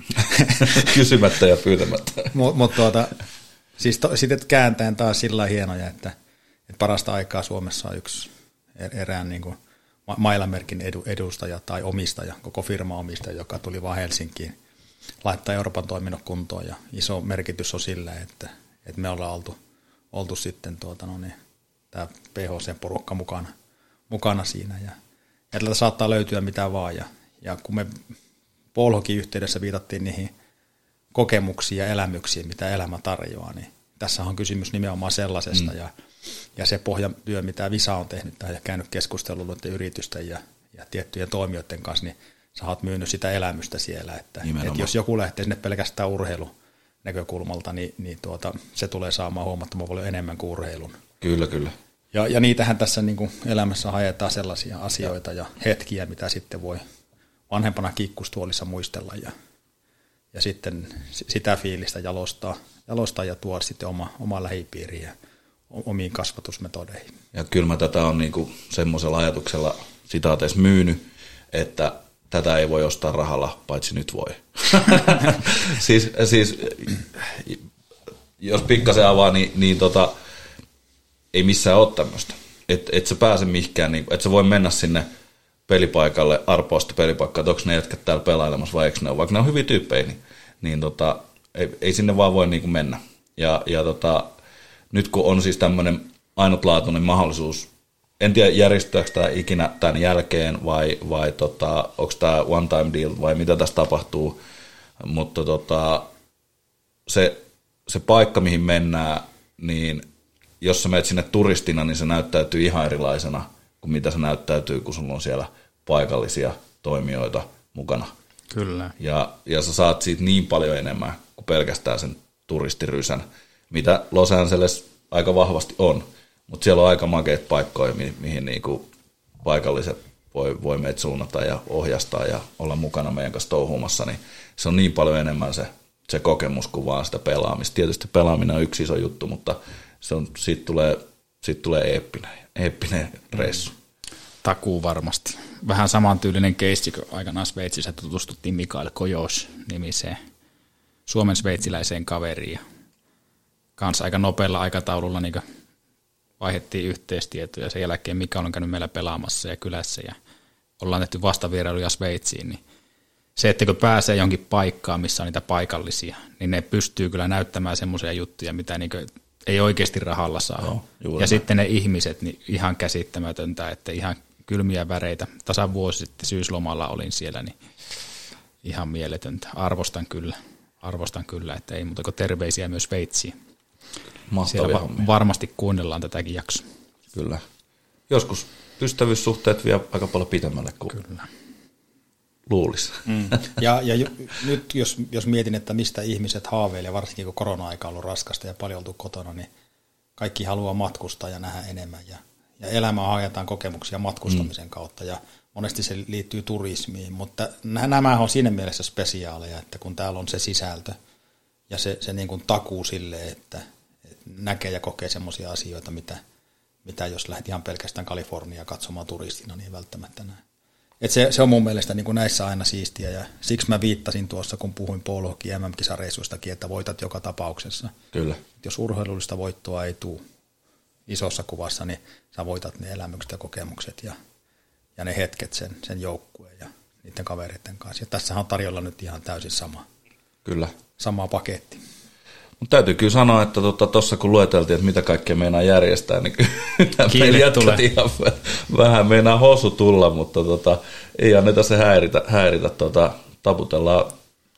(laughs) Kysymättä ja pyytämättä. Mutta mut tuota, siis to, sitten kääntäen taas sillä hienoja, että, että parasta aikaa Suomessa on yksi er- erään niin kuin mailamerkin edu, edustaja tai omistaja, koko firma omistaja, joka tuli vaan Helsinkiin laittaa Euroopan toiminnot kuntoon. Ja iso merkitys on sillä, että, että me ollaan oltu, oltu sitten tuota, no niin, tämä PHC-porukka mukana, mukana siinä. Ja, ja tältä saattaa löytyä mitä vaan. Ja, ja kun me Polhokin yhteydessä viitattiin niihin kokemuksiin ja elämyksiin, mitä elämä tarjoaa, niin tässä on kysymys nimenomaan sellaisesta, mm. ja, ja se pohjatyö, mitä Visa on tehnyt ja käynyt keskustelua noiden yritysten ja, ja tiettyjen toimijoiden kanssa, niin sä oot myynyt sitä elämystä siellä, että, että jos joku lähtee sinne pelkästään urheilu näkökulmalta, niin, niin tuota, se tulee saamaan huomattavan paljon enemmän kuin urheilun. Kyllä, kyllä. Ja, ja niitähän tässä niin kuin elämässä haetaan sellaisia asioita ja hetkiä, mitä sitten voi vanhempana kiikkustuolissa muistella ja, ja sitten sitä fiilistä jalostaa, jalostaa ja tuoda sitten oma, oma lähipiiriin omiin kasvatusmetodeihin. Ja kyllä mä tätä on niinku semmoisella ajatuksella sitaateessa myynyt, että tätä ei voi ostaa rahalla, paitsi nyt voi. (laughs) siis, siis, jos pikkasen avaa, niin, niin tota, ei missään ole tämmöistä. Että et sä pääse mihinkään, niin, että sä voi mennä sinne pelipaikalle, arpoista pelipaikkaa, että onko ne jätkät täällä pelailemassa vai eikö ne ole, vaikka ne on hyviä tyyppejä, niin, niin tota, ei, ei, sinne vaan voi niin kuin mennä. Ja, ja tota, nyt kun on siis tämmöinen ainutlaatuinen mahdollisuus, en tiedä järjestääkö tämä ikinä tämän jälkeen vai, vai tota, onko tämä one time deal vai mitä tässä tapahtuu, mutta tota, se, se paikka mihin mennään, niin jos sä menet sinne turistina, niin se näyttäytyy ihan erilaisena kuin mitä se näyttäytyy, kun sulla on siellä paikallisia toimijoita mukana. Kyllä. Ja, ja sä saat siitä niin paljon enemmän kuin pelkästään sen turistirysän, mitä Los Angeles aika vahvasti on. Mutta siellä on aika makeita paikkoja, mi- mihin niinku paikalliset voi, voi meitä suunnata ja ohjastaa ja olla mukana meidän kanssa touhumassa, niin se on niin paljon enemmän se, se kokemus kuin vaan sitä pelaamista. Tietysti pelaaminen on yksi iso juttu, mutta se on, siitä tulee, siitä tulee eeppinen, eeppinen reissu. Takuu varmasti. Vähän samantyylinen keissi, kun aikanaan Sveitsissä tutustuttiin Mikael Kojos nimiseen Suomen sveitsiläiseen kaveriin. Kanssa aika nopealla aikataululla niin vaihdettiin yhteistietoja. Sen jälkeen Mikael on käynyt meillä pelaamassa ja kylässä ja ollaan tehty vastavierailuja Sveitsiin. Niin se, että kun pääsee jonkin paikkaan, missä on niitä paikallisia, niin ne pystyy kyllä näyttämään semmoisia juttuja, mitä niin ei oikeasti rahalla saa. Joo, ja näin. sitten ne ihmiset, niin ihan käsittämätöntä, että ihan kylmiä väreitä. Tasan vuosi sitten syyslomalla olin siellä, niin ihan mieletöntä. Arvostan kyllä, arvostan kyllä, että ei muuta kuin terveisiä myös Sveitsiin. Mahtavia Siellä hommia. va- varmasti kuunnellaan tätäkin jaksoa. Kyllä. Joskus ystävyyssuhteet vie aika paljon pitemmälle kuin Kyllä. luulisi. Mm. Ja, ja ju- nyt jos, jos mietin, että mistä ihmiset haaveilee, varsinkin kun korona-aika on ollut raskasta ja paljon oltu kotona, niin kaikki haluaa matkustaa ja nähdä enemmän. Ja, ja elämää haetaan kokemuksia matkustamisen mm. kautta ja monesti se liittyy turismiin, mutta nä- nämä on siinä mielessä spesiaaleja, että kun täällä on se sisältö ja se, se niin kuin takuu sille, että näkee ja kokee semmoisia asioita, mitä, mitä jos lähdet ihan pelkästään Kaliforniaa katsomaan turistina, niin ei välttämättä näe. Et se, se on mun mielestä niin kuin näissä aina siistiä ja siksi mä viittasin tuossa, kun puhuin polohoki MM-kisareissuistakin, että voitat joka tapauksessa. Kyllä. Et jos urheilullista voittoa ei tule isossa kuvassa, niin sä voitat ne elämykset ja kokemukset ja, ja ne hetket sen, sen joukkueen ja niiden kavereiden kanssa. Ja tässähän on tarjolla nyt ihan täysin sama, Kyllä. sama paketti. Mutta täytyy kyllä sanoa, että tuossa tota, kun lueteltiin, että mitä kaikkea meinaa järjestää, niin kyllä (laughs) tulee. ihan vä- vähän meinaa hosu tulla, mutta tota, ei anneta se häiritä, häiritä tota, taputellaan,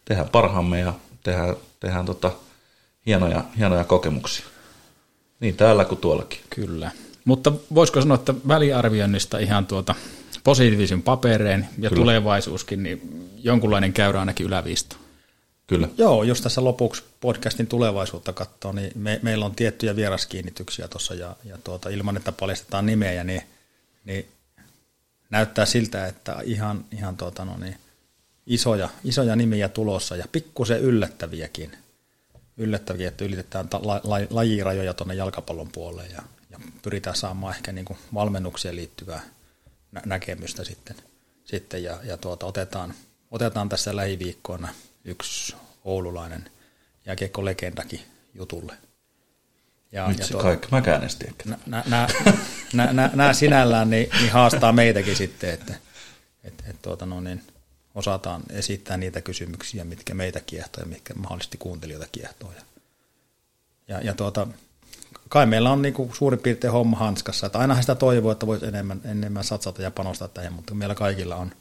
tehdään parhaamme ja tehdään, tehdään tota, hienoja, hienoja kokemuksia. Niin täällä kuin tuollakin. Kyllä. Mutta voisiko sanoa, että väliarvioinnista ihan tuota positiivisen papereen ja Kyllä. tulevaisuuskin, niin jonkunlainen käyrä ainakin yläviisto. Kyllä. Joo, jos tässä lopuksi podcastin tulevaisuutta katsoo, niin me, meillä on tiettyjä vieraskiinnityksiä tuossa ja, ja tuota, ilman, että paljastetaan nimeä, niin, niin näyttää siltä, että ihan, ihan tuota, no niin, isoja, isoja nimiä tulossa ja pikkusen yllättäviäkin. Yllättäviä, että ylitetään ta, la, la, lajirajoja tuonne jalkapallon puoleen ja, ja pyritään saamaan ehkä niin kuin valmennukseen liittyvää nä- näkemystä sitten, sitten ja, ja tuota, otetaan, otetaan tässä lähiviikkoina yksi oululainen jääkiekko-legendakin jutulle. Ja, Nyt ja se tuota- kaikki. Mä äänestin ehkä. nämä sinällään niin, niin haastaa meitäkin sitten, että et, et, tuota, no, niin, osataan esittää niitä kysymyksiä, mitkä meitä kiehtoo ja mitkä mahdollisesti kuuntelijoita kiehtoo. Ja, ja, ja tuota, kai meillä on niin kuin suurin piirtein homma hanskassa, että ainahan sitä toivoo, että voisi enemmän, enemmän satsata ja panostaa tähän, mutta meillä kaikilla on,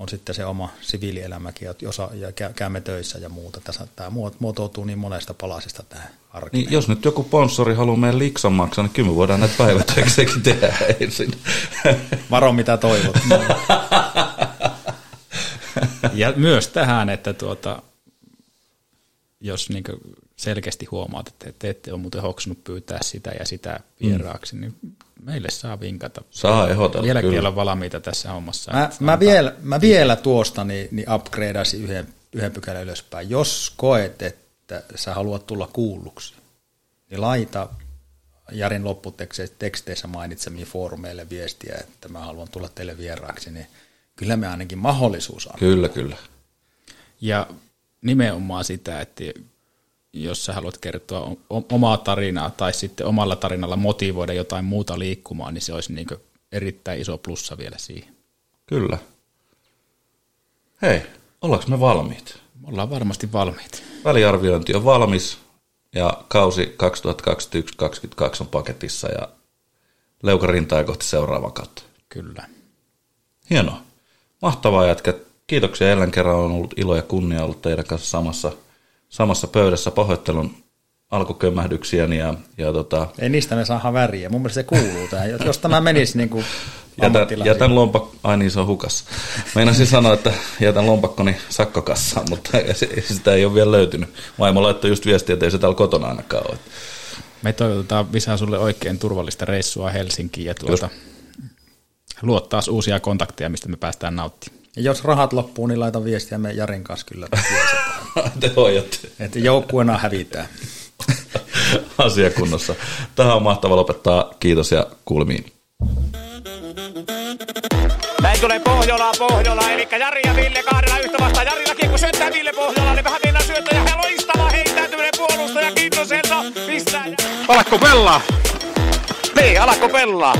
on sitten se oma siviilielämäkin ja, osa, ja kä- käymme töissä ja muuta. Tässä, tämä muotoutuu niin monesta palasesta tähän arkeen. Niin, jos nyt joku sponsori haluaa meidän liksan maksaa, niin kyllä me voidaan näitä päivätöiksiäkin (laughs) tehdä ensin. Varo mitä toivot. (laughs) Ja myös tähän, että tuota, jos niin selkeästi huomaat, että te ette ole muuten hoksunut pyytää sitä ja sitä vieraaksi, mm. niin meille saa vinkata. Saa ehdotella, Vieläkin kyllä. olla valmiita tässä hommassa. Mä, mä, vielä, mä vielä tuosta niin, niin upgradeaisin yhden, yhden pykälän ylöspäin. Jos koet, että sä haluat tulla kuulluksi, niin laita Jarin lopputeksteissä mainitsemiin foorumeille viestiä, että mä haluan tulla teille vieraaksi, niin kyllä me ainakin mahdollisuus on. Kyllä, kyllä. Ja nimenomaan sitä, että jos sä haluat kertoa omaa tarinaa tai sitten omalla tarinalla motivoida jotain muuta liikkumaan, niin se olisi niin erittäin iso plussa vielä siihen. Kyllä. Hei, ollaanko me valmiit? Me ollaan varmasti valmiit. Väliarviointi on valmis ja kausi 2021-2022 on paketissa ja leuka rintaa kohti seuraavaa kautta. Kyllä. Hienoa. Mahtavaa jätkä. Kiitoksia jälleen kerran. On ollut ilo ja kunnia ollut teidän kanssa samassa, samassa pöydässä. Pahoittelun alkukömmähdyksiäni ja, ja tota, Ei niistä me saada väriä. Mun mielestä se kuuluu tähän. Jos- tämä menisi niin kuin jätän, jätän lompakko, ai niin se on hukassa. Meinasin sanoa, että jätän lompakkoni sakkokassaan, mutta (laughs) sitä ei ole vielä löytynyt. Vaimo laittoi just viestiä, että ei se täällä kotona ainakaan ole. Me toivotetaan Visa sulle oikein turvallista reissua Helsinkiin ja tuota, luot taas uusia kontakteja, mistä me päästään nauttimaan. Ja jos rahat loppuu, niin laita viestiä me Jarin kanssa kyllä. (laughs) Te hoidatte. Että joukkueena hävitään. (laughs) Asiakunnossa. Tähän on mahtava lopettaa. Kiitos ja kuulemiin. Näin tulee Pohjola, Pohjola, eli Jari ja Ville kahdella yhtä vastaan. Jarilla kiekko syöttää Ville Pohjola, niin vähän mennään syöttää ja loistava heittäytyminen puolustaja Kintoselta. Pistää. ja- Alakko pelaa? Niin, alakko pelaa?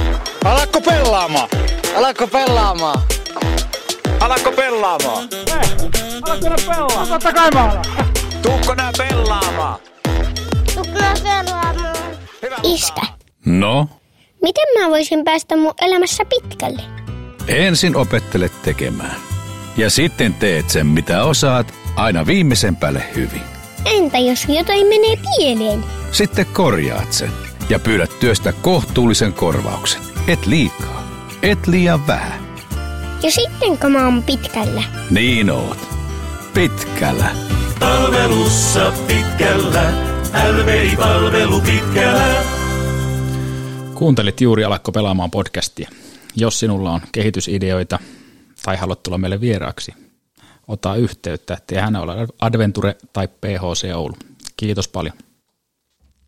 Alakko pelaamaan? Alatko pelaamaan? Alakko pelaamaan? Alakko ne pelaa? Totta kai mä alan. Tuukko nää pelaamaan? Iskä, No, miten mä voisin päästä mun elämässä pitkälle? ensin opettele tekemään. Ja sitten teet sen, mitä osaat, aina viimeisen päälle hyvin. Entä jos jotain menee pieleen? Sitten korjaat sen ja pyydät työstä kohtuullisen korvauksen. Et liikaa, et liian vähän. Ja sitten kun mä oon pitkällä. Niin oot. Pitkällä. Palvelussa pitkällä, LVI-palvelu pitkällä. Kuuntelit juuri Alakko pelaamaan podcastia. Jos sinulla on kehitysideoita tai haluat tulla meille vieraaksi, ota yhteyttä. Tee hän olla Adventure tai PHC Oulu. Kiitos paljon.